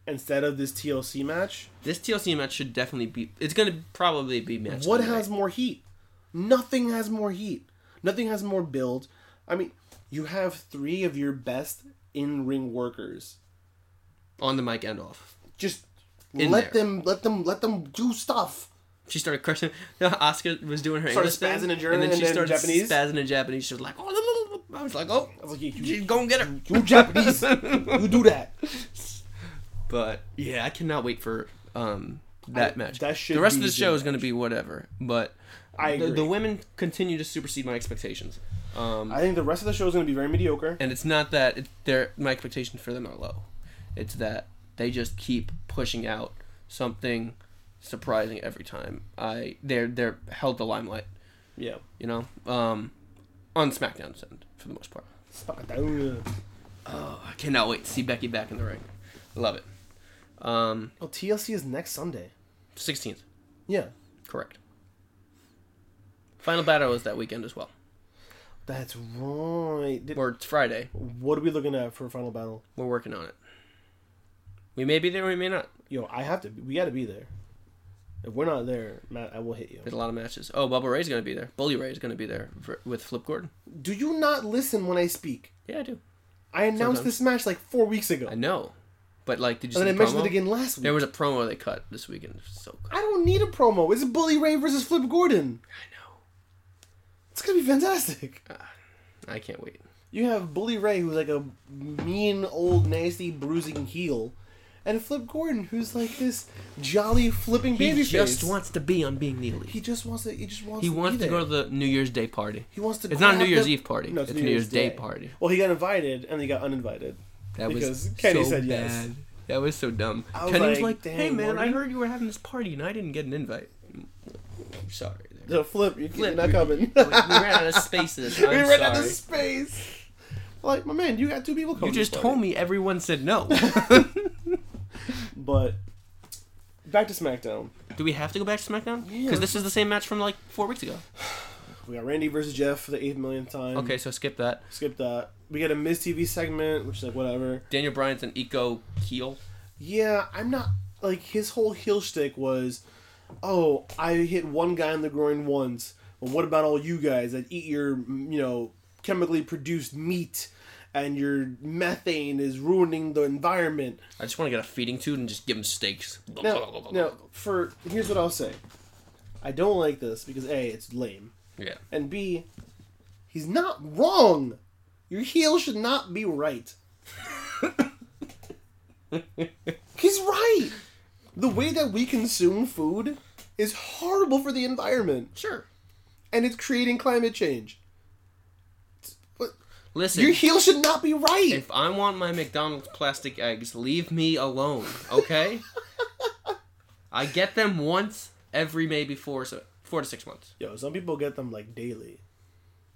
instead of this TLC match, This TLC match should definitely be. It's going to probably be match. what has more heat? Nothing has more heat. Nothing has more build. I mean, you have three of your best in-ring workers. on the mic and off? Just In let there. them let them let them do stuff. She started crushing. Asuka was doing her Started English spazzing in German and then she and then started Japanese? spazzing in Japanese. She was like, "Oh!" I was like, "Oh, I was like, you, you, she's gonna get her." you Japanese, you do that. But yeah, I cannot wait for um that I- match. that should the rest of the the show is going to be whatever. But I the, the women continue to supersede my expectations. Um, I think the rest of the show is going to be very mediocre. and it's not that it, they're, my expectations for them are low. It's that they just keep pushing out something surprising every time. I they're they're held the limelight. Yeah. You know, um, on SmackDown's end for the most part. Oh, Oh, I cannot wait to see Becky back in the ring. Love it. Um, TLC is next Sunday. sixteenth, Yeah. correct. Final battle is that weekend as well, That's right. Did- or it's Friday. what are we looking at for final battle? We're working on it. We may be there, we may not. Yo, I have to. We got to be there. If we're not there, Matt, I will hit you. There's a lot of matches. Oh, Bubba Ray's gonna be there. Bully Ray's gonna be there for, with Flip Gordon. Do you not listen when I speak? Yeah, I do. I announced Sometimes. this match like four weeks ago, I know, but like, did you then see I the mentioned promo? it again last week. There was a promo they cut this weekend. So good. I don't need a promo. It's Bully Ray versus Flip Gordon. I know. It's gonna be fantastic. Ah, I can't wait. You have Bully Ray, who's like a mean, old, nasty, bruising heel, and Flip Gordon, who's like this jolly, flipping He just face. wants to be on being the elite. He just wants to. He just wants. He to wants to go to the New Year's Day party. He wants to. It's not a New Year's the- Eve party. No, it's, a New Year's Day, party. Well, he got invited and he got uninvited. That Because was Kenny so said yes. bad. That was so dumb. I was Kenny was like, "Hey "Dang, man, I heard you were having this party and I didn't get an invite." I'm Sorry. There. The flip, you, Flip, you're not coming. we ran out of spaces. we I'm ran out of space. Like, my man, you got two people coming. You just told me everyone said no. But back to SmackDown. Do we have to go back to SmackDown? Yeah. Because this is the same match from like four weeks ago. We got Randy versus Jeff for the eighth millionth time. Okay, so skip that. Skip that. We get a Miz TV segment, which is like whatever. Daniel Bryan's an eco heel. Yeah, I'm not like his whole heel shtick was, oh, I hit one guy in the groin once. Well, what about all you guys that eat your, you know, chemically produced meat, and your methane is ruining the environment. I just want to get a feeding tube and just give him steaks. Now, now, for here's what I'll say. I don't like this because a, it's lame, yeah. and b, he's not wrong. Your heel should not be right. He's right. The way that we consume food is horrible for the environment, Sure. and it's creating climate change. But Listen, your heel should not be right. if I want my McDonald's plastic eggs, leave me alone, okay? I get them once every maybe four so four to six months. Yo, some people get them like daily.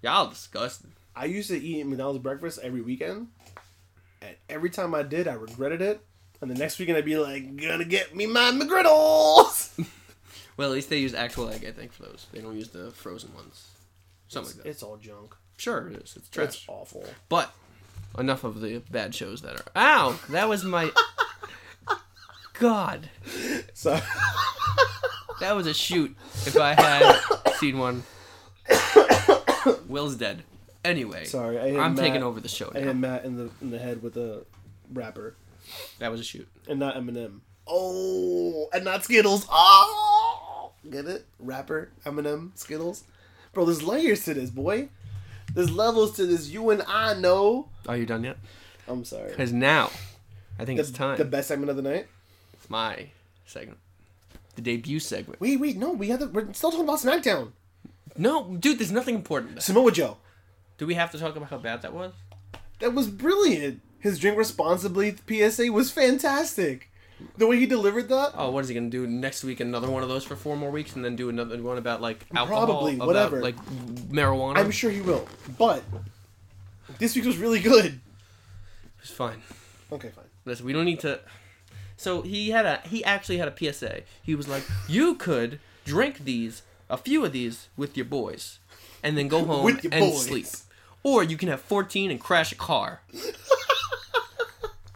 Y'all disgusting. I used to eat McDonald's breakfast every weekend, and every time I did, I regretted it. And the next weekend, I'd be like, "Gonna get me my McGriddles." Well, at least they use actual egg, I think, for those. They don't use the frozen ones. Something like that. it's all junk. Sure, it is. It's trash. It's awful. But enough of the bad shows that are. Ow! That was my. God, So that was a shoot. If I had seen one. Will's dead. Anyway, sorry, I I'm Matt, taking over the show I hit Matt in the in the head with a wrapper, That was a shoot. and not Eminem. Oh, and not Skittles. Oh, get it? Rapper, Eminem, Skittles. Bro, there's layers to this, boy. There's levels to this. You and I know. Are you done yet? I'm sorry. Because now, I think The, it's time. the best segment of the night. It's my segment. The debut segment. Wait, wait, no, we have the, we're still talking about SmackDown. No, dude, there's nothing important. Samoa Joe. Do we have to talk about how bad that was? That was brilliant. His drink responsibly PSA was fantastic. The way he delivered that. Oh, what is he gonna do next week? Another one of those for four more weeks, and then do another one about like alcohol, Probably, about, whatever. like marijuana. I'm sure he will. But this week was really good. It was fine. Okay, fine. Listen, we don't need to. So he had a he actually had a PSA. He was like, you could drink these, a few of these, with your boys, and then go home and boys. sleep, or you can have 14 and crash a car.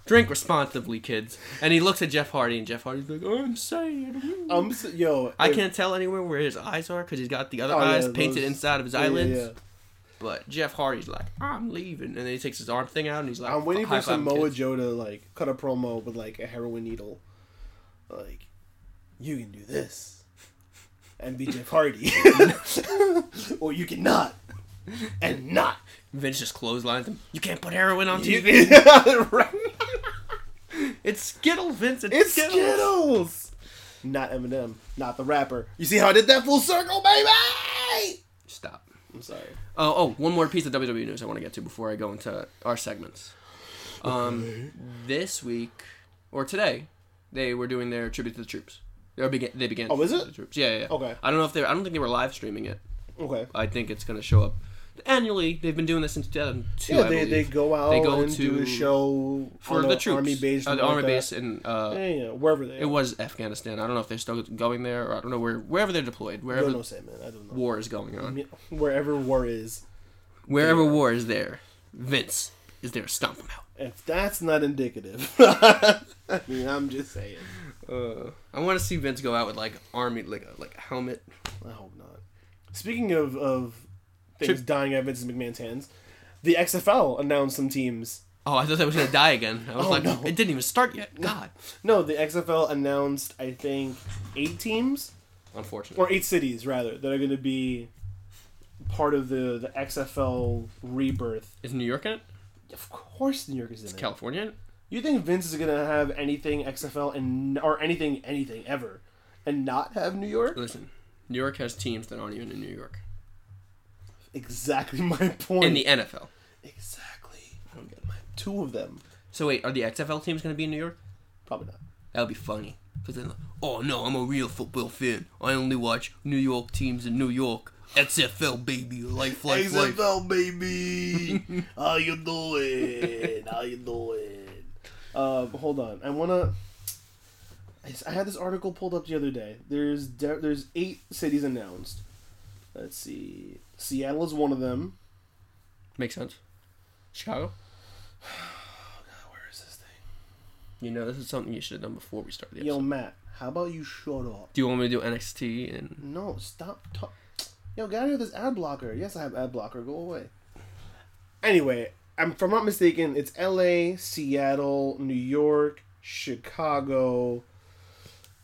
Drink responsibly, kids. And he looks at Jeff Hardy, and Jeff Hardy's like, "I'm saying." Um, s- yo, I if- can't tell anywhere where his eyes are because he's got the other Oh, yeah, eyes painted those- inside of his yeah, yeah, eyelids. yeah. But Jeff Hardy's like, I'm leaving, and then he takes his arm thing out, and he's like, I'm waiting for Samoa. Joe to like cut a promo with like a heroin needle. Like, you can do this, and be Jeff Hardy, or you cannot, and not. Vince just clotheslines him. You can't put heroin on TV. right. It's Skittles, Vince. It's, It's Skittles. Skittles. Not Eminem, not the rapper. You see how I did that full circle, baby? Stop. I'm sorry. Oh, oh, one more piece of WWE news I want to get to before I go into our segments. Um, this week or today, they were doing their tribute to the troops. They began. They began. Oh, is it? the troops. Yeah, yeah, yeah. Okay. I don't know if they. I don't think they were live streaming it. Okay. I think it's going to show up annually. They've been doing this since 2002. Yeah, they, they go out They go and do to- a show for the troops. army base. Uh, the army like base in. Uh, Yeah, yeah, wherever they. It was Afghanistan. I don't know if they're still going there, or I don't know where wherever they're deployed, wherever don't know, say man. I don't know. war is going on, Wherever war is, wherever war is there, Vince is there to stomp him out. if that's not indicative, I mean, I'm just saying. Uh, I want to see Vince go out with like army, like a, like a helmet. I hope not. Speaking of of things Should- dying at Vince McMahon's hands, the XFL announced some teams. Oh, I thought that was gonna die again. I was Oh, like, no. it didn't even start yet. God, No, the XFL announced I think eight teams unfortunately. or eight cities rather that are going to be part of the the XFL rebirth. Is New York in it? Of course, New York is in Is it. California in it? You think Vince is gonna have anything XFL and or anything anything ever, and not have New York? Listen, New York has teams that aren't even in New York. Exactly my point. In the NFL. exactly. I don't get my two of them. So wait, are the XFL teams gonna be in New York? Probably not. That would be funny. Because then, oh no, I'm a real football fan. I only watch New York teams in New York. XFL baby, life, life, life. XFL baby, how you doing? How you doing? Uh, hold on, I wanna. I s- I had this article pulled up the other day. There's de- there's eight cities announced. Let's see. Seattle is one of them. Makes sense. Chicago. God, Where is this thing? You know, this is something you should have done before we started the Yo, episode. Matt, how about you shut up? Do you want me to do NXT and No, stop. Ta- Yo, get out of here with this ad blocker. Yes, I have ad blocker. Go away. Anyway, I'm, if I'm not mistaken, it's L.A., Seattle, New York, Chicago,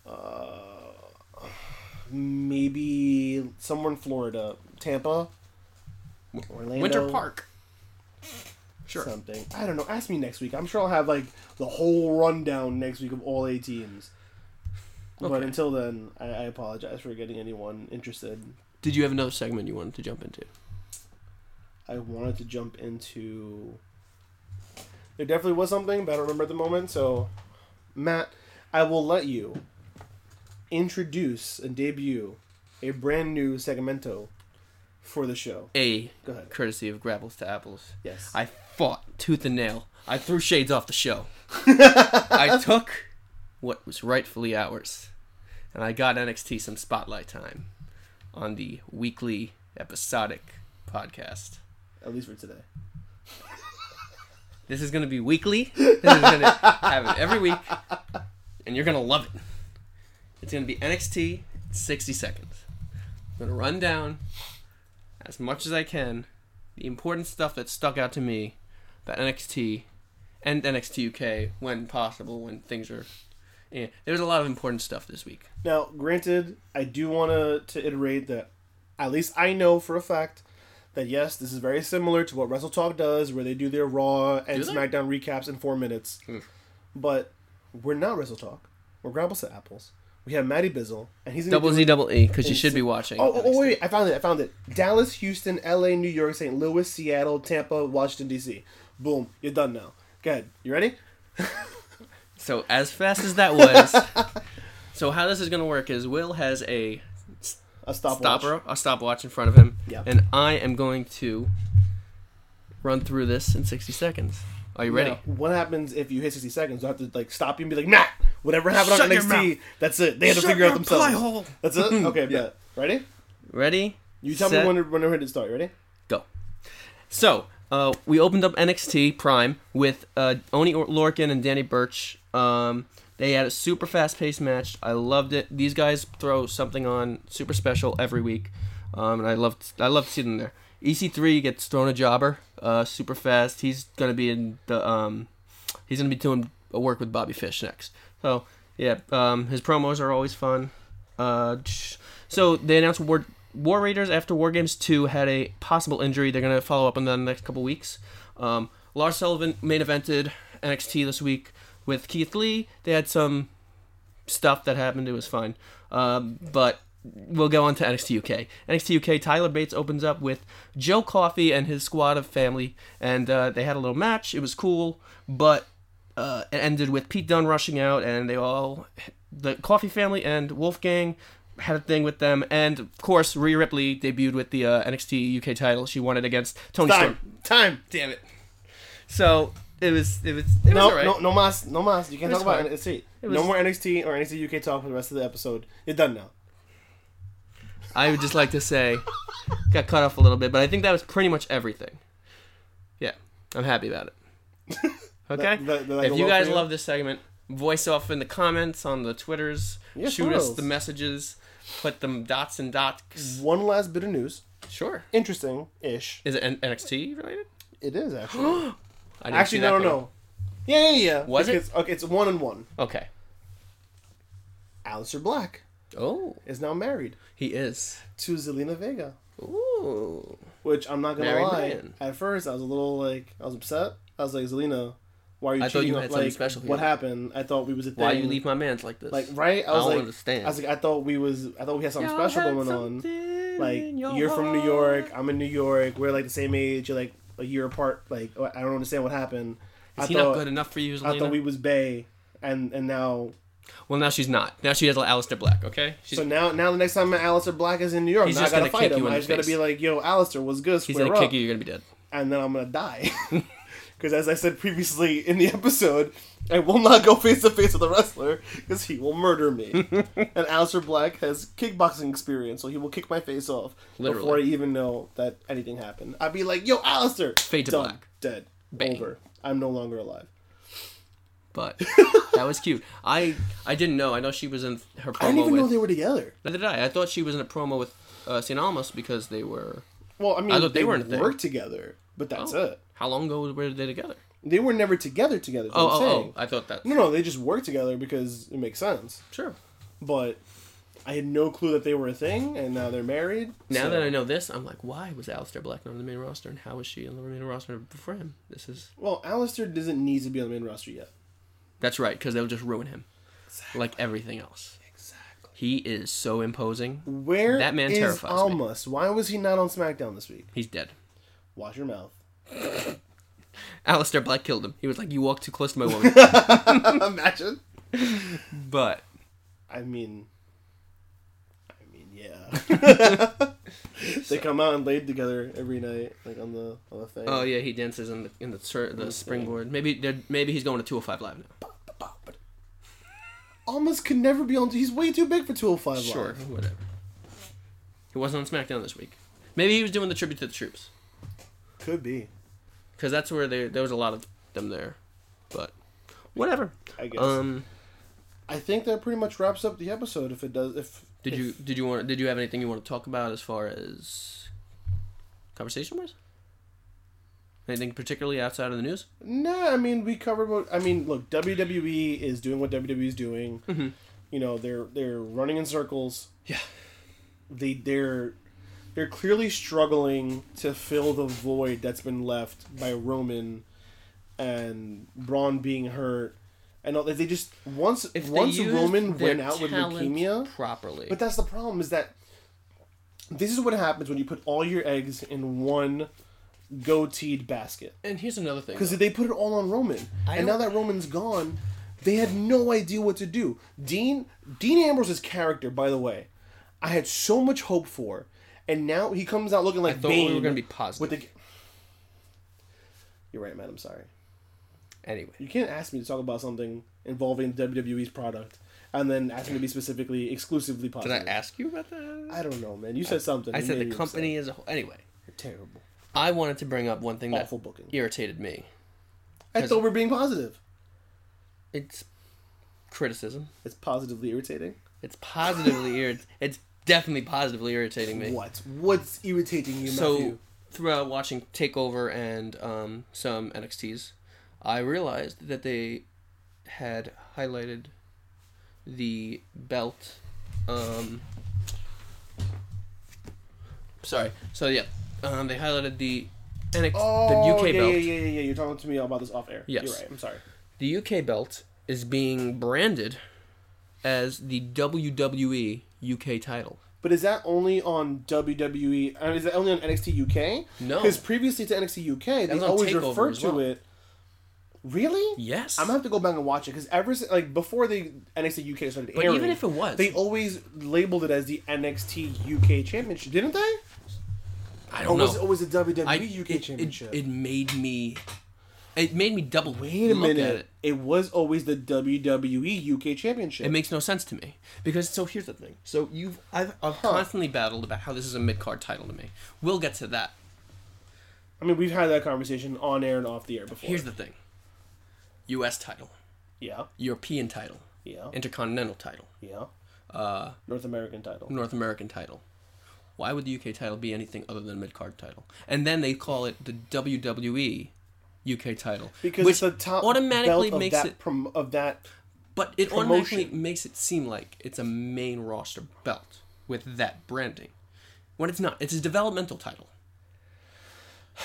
uh, maybe somewhere in Florida, Tampa, Orlando, Winter Park? Sure. something. I don't know. Ask me next week. I'm sure I'll have like the whole rundown next week of all eight teams. But until then, I, I apologize for getting anyone interested. Did you have another segment you wanted to jump into? I wanted to jump into. There definitely was something, but I don't remember at the moment. So, Matt, I will let you introduce and debut a brand new segmento for the show. A Go ahead. courtesy of Grapples to Apples. Yes. I fought tooth and nail. I threw shades off the show. I took what was rightfully ours, and I got NXT some spotlight time on the weekly episodic podcast. At least for today. This is going to be weekly. This is going to have it every week, and you're going to love it. It's going to be NXT 60 seconds. I'm going to run down as much as I can the important stuff that stuck out to me about NXT and NXT UK when possible, when things are. Yeah, there's a lot of important stuff this week. Now, granted, I do want to to iterate that at least I know for a fact that yes, this is very similar to what Wrestle Talk does, where they do their Raw and SmackDown recaps in four minutes. Hmm. But we're not Wrestle Talk. We're Grapples to Apples. We have Matty Bizzle, and he's Double Z, double E, because you should be watching. Oh, oh, oh, wait, wait, I found it. I found it. Dallas, Houston, L.A., New York, St. Louis, Seattle, Tampa, Washington D.C. Boom, you're done now. Go ahead. You ready? So as fast as that was, so how this is gonna work is Will has a A stopwatch. stopper, a stopwatch in front of him, Yeah. and I am going to run through this in 60 seconds. Are you ready? Now, what happens if you hit 60 seconds? Do I have to like stop you and be like, nah, whatever happened Shut on NXT, that's it. They had to Shut figure out themselves. pie hole. That's it? Okay, bet. Ready? Ready? You tell Set. me when to, when to hit it start. Ready? Go. So, uh, we opened up NXT Prime with uh, Oney Or- Lorcan and Danny Burch. Um, they had a super fast paced match. I loved it. These guys throw something on super special every week, um, and I loved I love to see them there. EC3 gets thrown a jobber, uh, super fast. He's gonna be in the um, he's gonna be doing a work with Bobby Fish next. So yeah, um, his promos are always fun. Uh, so they announced War, War Raiders after War Games 2 had a possible injury. They're to follow up on that in the next couple weeks. Um, Lars Sullivan main evented NXT this week with Keith Lee. They had some stuff that happened. It was fine. Um, but we'll go on to NXT UK. NXT UK, Tyler Bates opens up with Joe Coffey and his squad of family, and uh, they had a little match. It was cool, but uh, it ended with Pete Dunne rushing out, and they all, the Coffey family and Wolfgang had a thing with them, and of course Rhea Ripley debuted with the uh, NXT UK title. She won it against Toni Storm. Time. Time. Damn it! So it was it was it was No, alright. no, no mas, no mas. You can't was talk about. NXT. It no more NXT or NXT UK talk for the rest of the episode. You're done now. I would just like to say, got cut off a little bit, but I think that was pretty much everything. Yeah, I'm happy about it. Okay, That- that- that if you guys love this segment, voice off in the comments on the Twitters. Shoot us the messages. Put them dots and dots. One last bit of news. Sure. Interesting-ish. Is it NXT related? It is actually. Actually, no, no, no. Yeah, yeah, yeah. Was it? Okay, it's one and one. Okay. Aleister Black Oh, is now married he is. to Zelina Vega. Ooh. Which I'm not gonna Married lie. man. At first, I was a little like I was upset. I was like, Zelina, why are you I thought cheating? you on- had something like, special What happened? I thought we was a thing. Why you leave my man's like this? Like right? I I was don't like, understand. I was like, I thought we was, I thought we had something Y'all special had going on. Like you're from New. York, I'm in New York. We're like the same age. You're like a year apart. Like I don't understand what happened. Is I he thought not good enough for you, I thought we was Bay, and and now Well, now she's not. Now she has Aleister Black. Okay. She's, So now, now the next time Aleister Black is in New York, He's now I just gotta gonna fight kick him. you in I the just gotta be like, "Yo, Aleister, was good? he's Square gonna up." kick you. You're gonna be dead. and then I'm gonna die. Because as I said previously in the episode, I will not go face to face with a wrestler because he will murder me. and Aleister Black has kickboxing experience, so he will kick my face off Literally. before I even know that anything happened. I'd be like, "Yo, Aleister, Fade to done, black. dead, Bang. over. I'm no longer alive." But that was cute. I I didn't know. I know she was in her promo I didn't even with. know they were together. Neither did I. I thought she was in a promo with uh, Cien Almas because they were. Well, I mean, I they they, weren't worked together, but that's Oh. it. How long ago were they together? They were never together together. Oh, I'm oh, oh! I thought that. No, no, they just worked together because it makes sense. Sure. But I had no clue that they were a thing, and now they're married. Now so- that I know this, I'm like, why was Aleister Black not on the main roster, and how was she on the main roster before him? This is Well, Aleister doesn't need to be on the main roster yet. that's right because they'll just ruin him, like everything else. Exactly. He is so imposing. Where That man is terrifies me. Why was he not on SmackDown this week? He's dead. Wash your mouth. Aleister Black killed him. He was like, "You walk too close to my woman." Imagine. but I mean, I mean, yeah. they come out and laid together every night, like on the on the thing. oh yeah, he dances in the in the sur- the springboard. Maybe maybe he's going to 205 live now. Almost could never be on. He's way too big for 205 Sure, whatever. He wasn't on SmackDown this week. Maybe he was doing the tribute to the troops Could be. Because that's where they, there was a lot of them there. But whatever. I guess. Um, I think that pretty much wraps up the episode. If it does, if did if- you did you want did you have anything you want to talk about as far as conversation wise? Anything particularly outside of the news? Nah, I mean we covered what I mean. Look, WWE is doing what WWE is doing. Mhm. You know, they're they're running in circles. Yeah. They they're they're clearly struggling to fill the void that's been left by Roman and Braun being hurt, and all, they just once If once Roman went out with leukemia. properly, But that's the problem is that this is what happens when you put all your eggs in one goateed basket. and here's another thing. Because they put it all on Roman, I and now that Roman's gone, they had no idea what to do. Dean Dean Ambrose's character, by the way, I had so much hope for, and now he comes out looking like I thought Bane we were gonna be positive. with the. You're right, man. I'm sorry. anyway, You can't ask me to talk about something involving WWE's product and then ask me to be specifically exclusively positive. did. I ask you about that? I don't know, man. You said something. I said the company as a whole. Anyway, upset. terrible, I wanted to bring up one thing that awful booking. irritated me. I thought we were being positive. It's criticism. It's positively irritating. It's positively irrit. It's definitely positively irritating me. What? What's irritating you, So Matthew? throughout watching Takeover and um, some NXTs, I realized that they had highlighted the belt. Um, sorry. So yeah, um, they highlighted the NXT, Oh, the UK yeah, belt. yeah, yeah, yeah, yeah. You're talking to me about this off air. Yes. You're right. I'm sorry. The UK belt is being branded as the WWE UK title. But is that only on WWE? I mean, is that only on NXT UK? No. Because previously to NXT UK, they always referred to well. it. Really? Yes. I'm gonna have to go back and watch it because ever since like before the NXT UK started But airing, even if it was, they always labeled it as the NXT UK Championship, didn't they? I don't know. was it always the WWE I, UK it, it, Championship? it made me it made me double Wait a minute. It. it. was always the WWE UK Championship. It makes no sense to me because so here's the thing. So you've I've, I've constantly battled about how this is a mid card title to me. We'll get to that. I mean, we've had that conversation on air and off the air before. Here's the thing. U.S. title, yeah, European title, yeah, Intercontinental title, yeah. uh, North American title. North American title. Why would the UK title be anything other than a mid card title? And then they call it the WWE UK title, Because which it's the top automatically makes that it prom- of that. But it promotion. automatically makes it seem like it's a main roster belt with that branding, when it's not. It's a developmental title,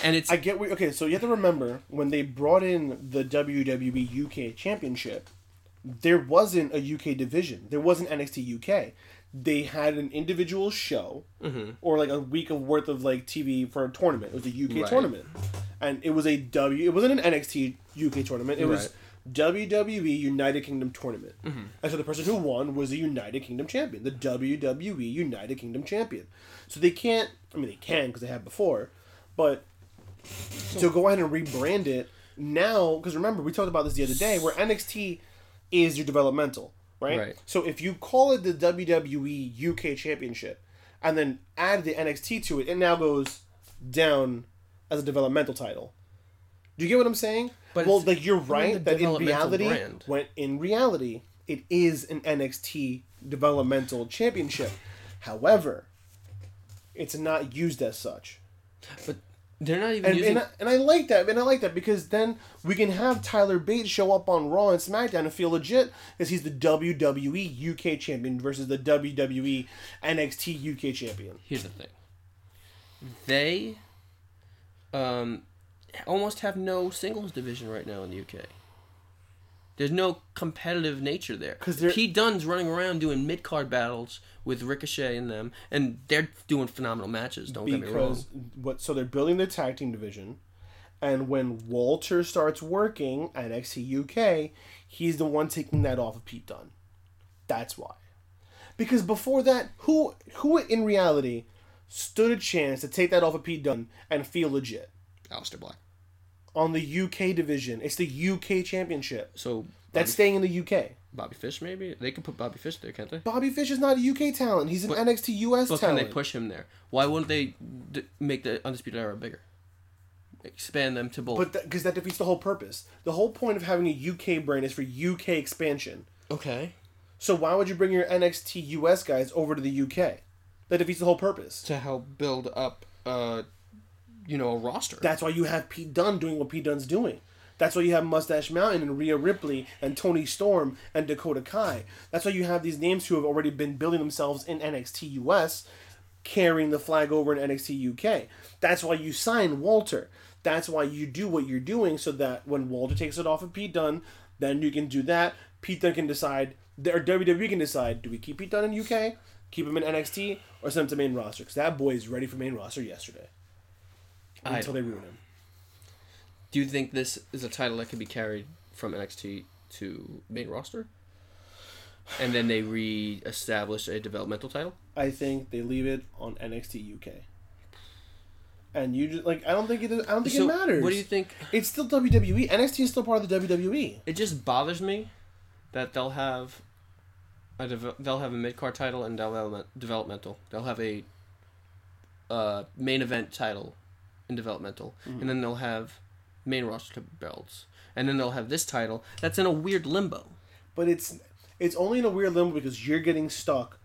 and it's I get what. Okay, so you have to remember when they brought in the WWE UK Championship, there wasn't a UK division. There wasn't NXT UK. They had an individual show Mm-hmm. or like a week of worth of like TV for a tournament. It was a UK Right. tournament, and it was a W. It wasn't an NXT UK tournament. It was WWE United Kingdom tournament. Mm-hmm. And so the person who won was the United Kingdom champion, the WWE United Kingdom champion. So they can't, I mean, they can because they have before, but to go ahead and rebrand it now, because remember, we talked about this the other day, where NXT is your developmental, right? Right. So if you call it the WWE UK Championship and then add the NXT to it, it now goes down as a developmental title. Do you get what I'm saying? But well, like you're right that in reality, brand. when in reality, it is an NXT developmental championship. However, it's not used as such. But they're not even And, using. and, I, and I like that, and I like that because then we can have Tyler Bates show up on Raw and SmackDown and feel legit because he's the WWE UK champion versus the WWE NXT UK champion. Here's the thing. They, um, almost have no singles division right now in the UK. There's no competitive nature there. 'Cause they're- Pete Dunne's running around doing mid card battles with Ricochet and them, and they're doing phenomenal matches. Don't get me wrong. What? So they're building their tag team division, and when Walter starts working at NXT UK, he's the one taking that off of Pete Dunne. That's why. Because before that, who who in reality stood a chance to take that off of Pete Dunne and feel legit? Aleister Black. On the UK division. It's the UK championship. So That's staying in the UK. Bobby Fish, maybe they could put Bobby Fish there, can't they? Bobby Fish is not a UK talent. He's an But- NXT US But can they push him there? Why wouldn't they d- make the Undisputed Era bigger? Expand them to both. But because that defeats the whole purpose. The whole point of having a UK brand is for UK expansion. okay. So why would you bring your NXT US guys over to the UK? That defeats the whole purpose. To help build up, uh, you know, a roster. That's why you have Pete Dunne doing what Pete Dunne's doing. That's why you have Mustache Mountain and Rhea Ripley and Toni Storm and Dakota Kai. That's why you have these names who have already been building themselves in NXT US, carrying the flag over in NXT UK. That's why you sign Walter. That's why you do what you're doing so that when Walter takes it off of Pete Dunne, then you can do that. Pete Dunne can decide, or WWE can decide, do we keep Pete Dunne in UK, keep him in NXT, or send him to main roster? Because that boy is ready for main roster yesterday. I Until they ruin him. Do you think this is a title that could be carried from NXT to main roster? And then they re-establish a developmental title? I think they leave it on NXT UK. And you just like I don't think it I don't think So, it matters. what do you think? It's still WWE. NXT is still part of the. WWE. It just bothers me that they'll have a deve- they'll have a mid card title and development developmental. They'll have a uh, main event title in developmental, and mm-hmm. then they'll have main roster belts, and then they'll have this title that's in a weird limbo. But it's it's only in a weird limbo because you're getting stuck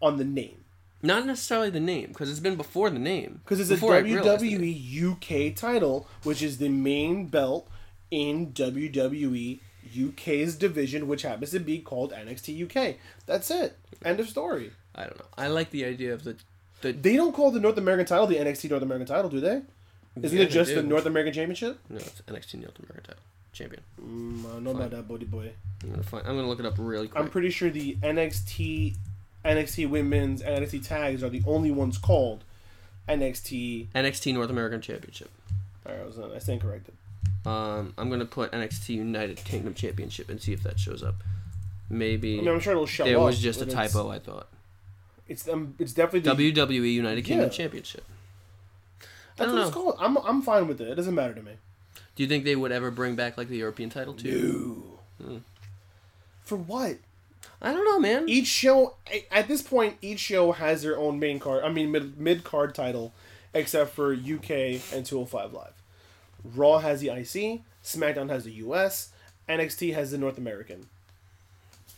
on the name. Not necessarily the name, because it's been before the name. Because it's a Before I realized the name. WWE UK title, which is the main belt in WWE UK's division, which happens to be called NXT UK. That's it. End of story. I don't know. I like the idea of the the They don't call the North American title the NXT North American title, do they? Isn't Yeah, it just the. North American Championship? no, it's NXT North American champion. Mm, I don't know about that, buddy boy. I'm gonna find. I'm gonna look it up really quick. I'm pretty sure the NXT, NXT Women's, and NXT Tags are the only ones called NXT. NXT North American Championship. All right, I was I stand corrected. Um, I'm gonna put NXT United Kingdom Championship and see if that shows up. Maybe I mean, I'm sure it'll show it up. was just a typo. I thought It's um, it's definitely the, WWE United Kingdom Yeah. Championship. That's I what don't it's know. called. I'm I'm fine with it. It doesn't matter to me. Do you think they would ever bring back like the European title too? No. Hmm. For what? I don't know, man. Each show at this point, each show has their own main card. I mean, mid mid card title, except for UK and 205 Live. Raw has the IC. SmackDown has the US. NXT has the North American.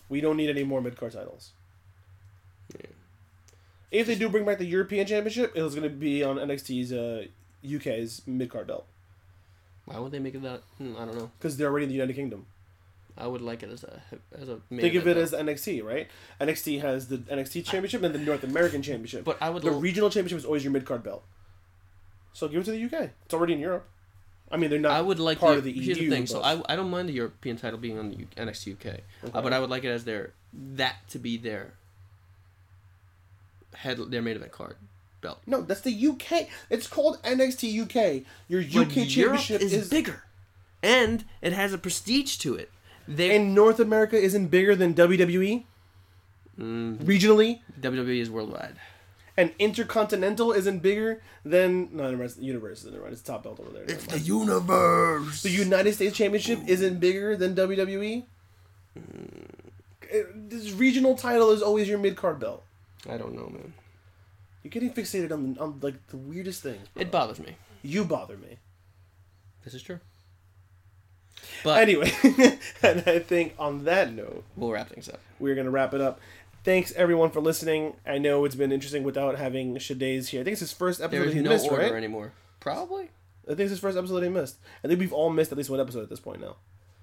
We don't need any more mid card titles. If they do bring back the European Championship, it was going to be on NXT's uh, UK's mid card belt Why would they make it that? Hmm, I don't know. because they're already in the United Kingdom. I would like it as a as a. main Think of it as NXT, right? NXT has the NXT Championship and the North American Championship. But I would the l- regional championship is always your mid card belt. So give it to the UK. It's already in Europe. I mean, they're not. I would like part the, of the Here's EU. the thing. So I, I don't mind the European title being on the U- NXT UK, uh, but I would like it as their that to be their head their main event card belt. no, that's the UK. It's called NXT UK. Your UK But Europe championship is, is, bigger, and it has a prestige to it. They And North America isn't bigger than WWE mm, regionally, WWE is worldwide. and Intercontinental isn't bigger than no, never mind, it's the Universe. Never mind, it's top belt over there. It's the universe. The United States Championship isn't bigger than WWE. It- This regional title is always your mid card belt. I don't know, man. You're getting fixated on, on like the weirdest things. bro. It bothers me. You bother me. This is true. But Anyway, and I think on that note, we'll wrap things up. we're gonna wrap it up. Thanks everyone for listening. I know it's been interesting without having Shade's here. I think it's his first episode There's he no missed, order right? anymore. Probably. I think it's his first episode he missed. I think we've all missed at least one episode at this point now.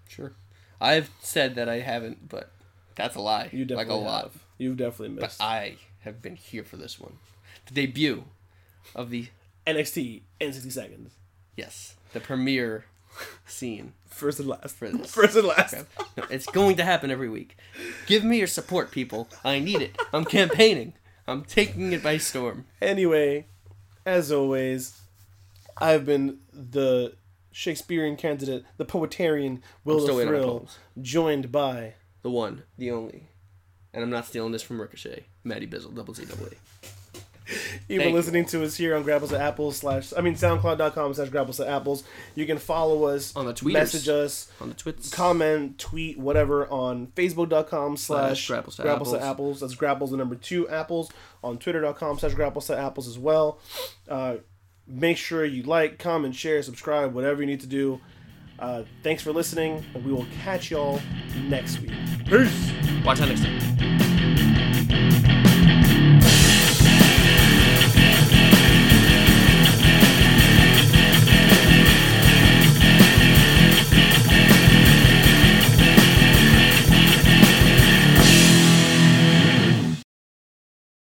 Sure. I've said that I haven't, but that's a lie. You definitely like a lot. have. You've definitely But missed. I have been here for this one. The debut of the NXT in 60 seconds. yes, the premiere scene. First and last. For this. First and last. No, it's going to happen every week. Give me your support, people. I need it. I'm campaigning. I'm taking it by storm. Anyway, as always, I've been the Shakespearean candidate, the poetarian Will the Thrill, joined by The one, the only. And I'm not stealing this from Ricochet. Maddie Bizzle, double Z double A. You've been listening to us here on Grapples at Apples slash I mean SoundCloud.com slash Grapples at Apples. You can follow us On the tweeters. message us, On the twits. comment, tweet, whatever on Facebook.com slash Grapples to Grapples at Apples. Apples. That's Grapples the number two Apples. On Twitter.com slash Grapples at Apples as well. Uh, make sure you like, comment, share, subscribe, whatever you need to do. Uh, thanks for listening, and we will catch y'all next week. Peace. Watch out next time.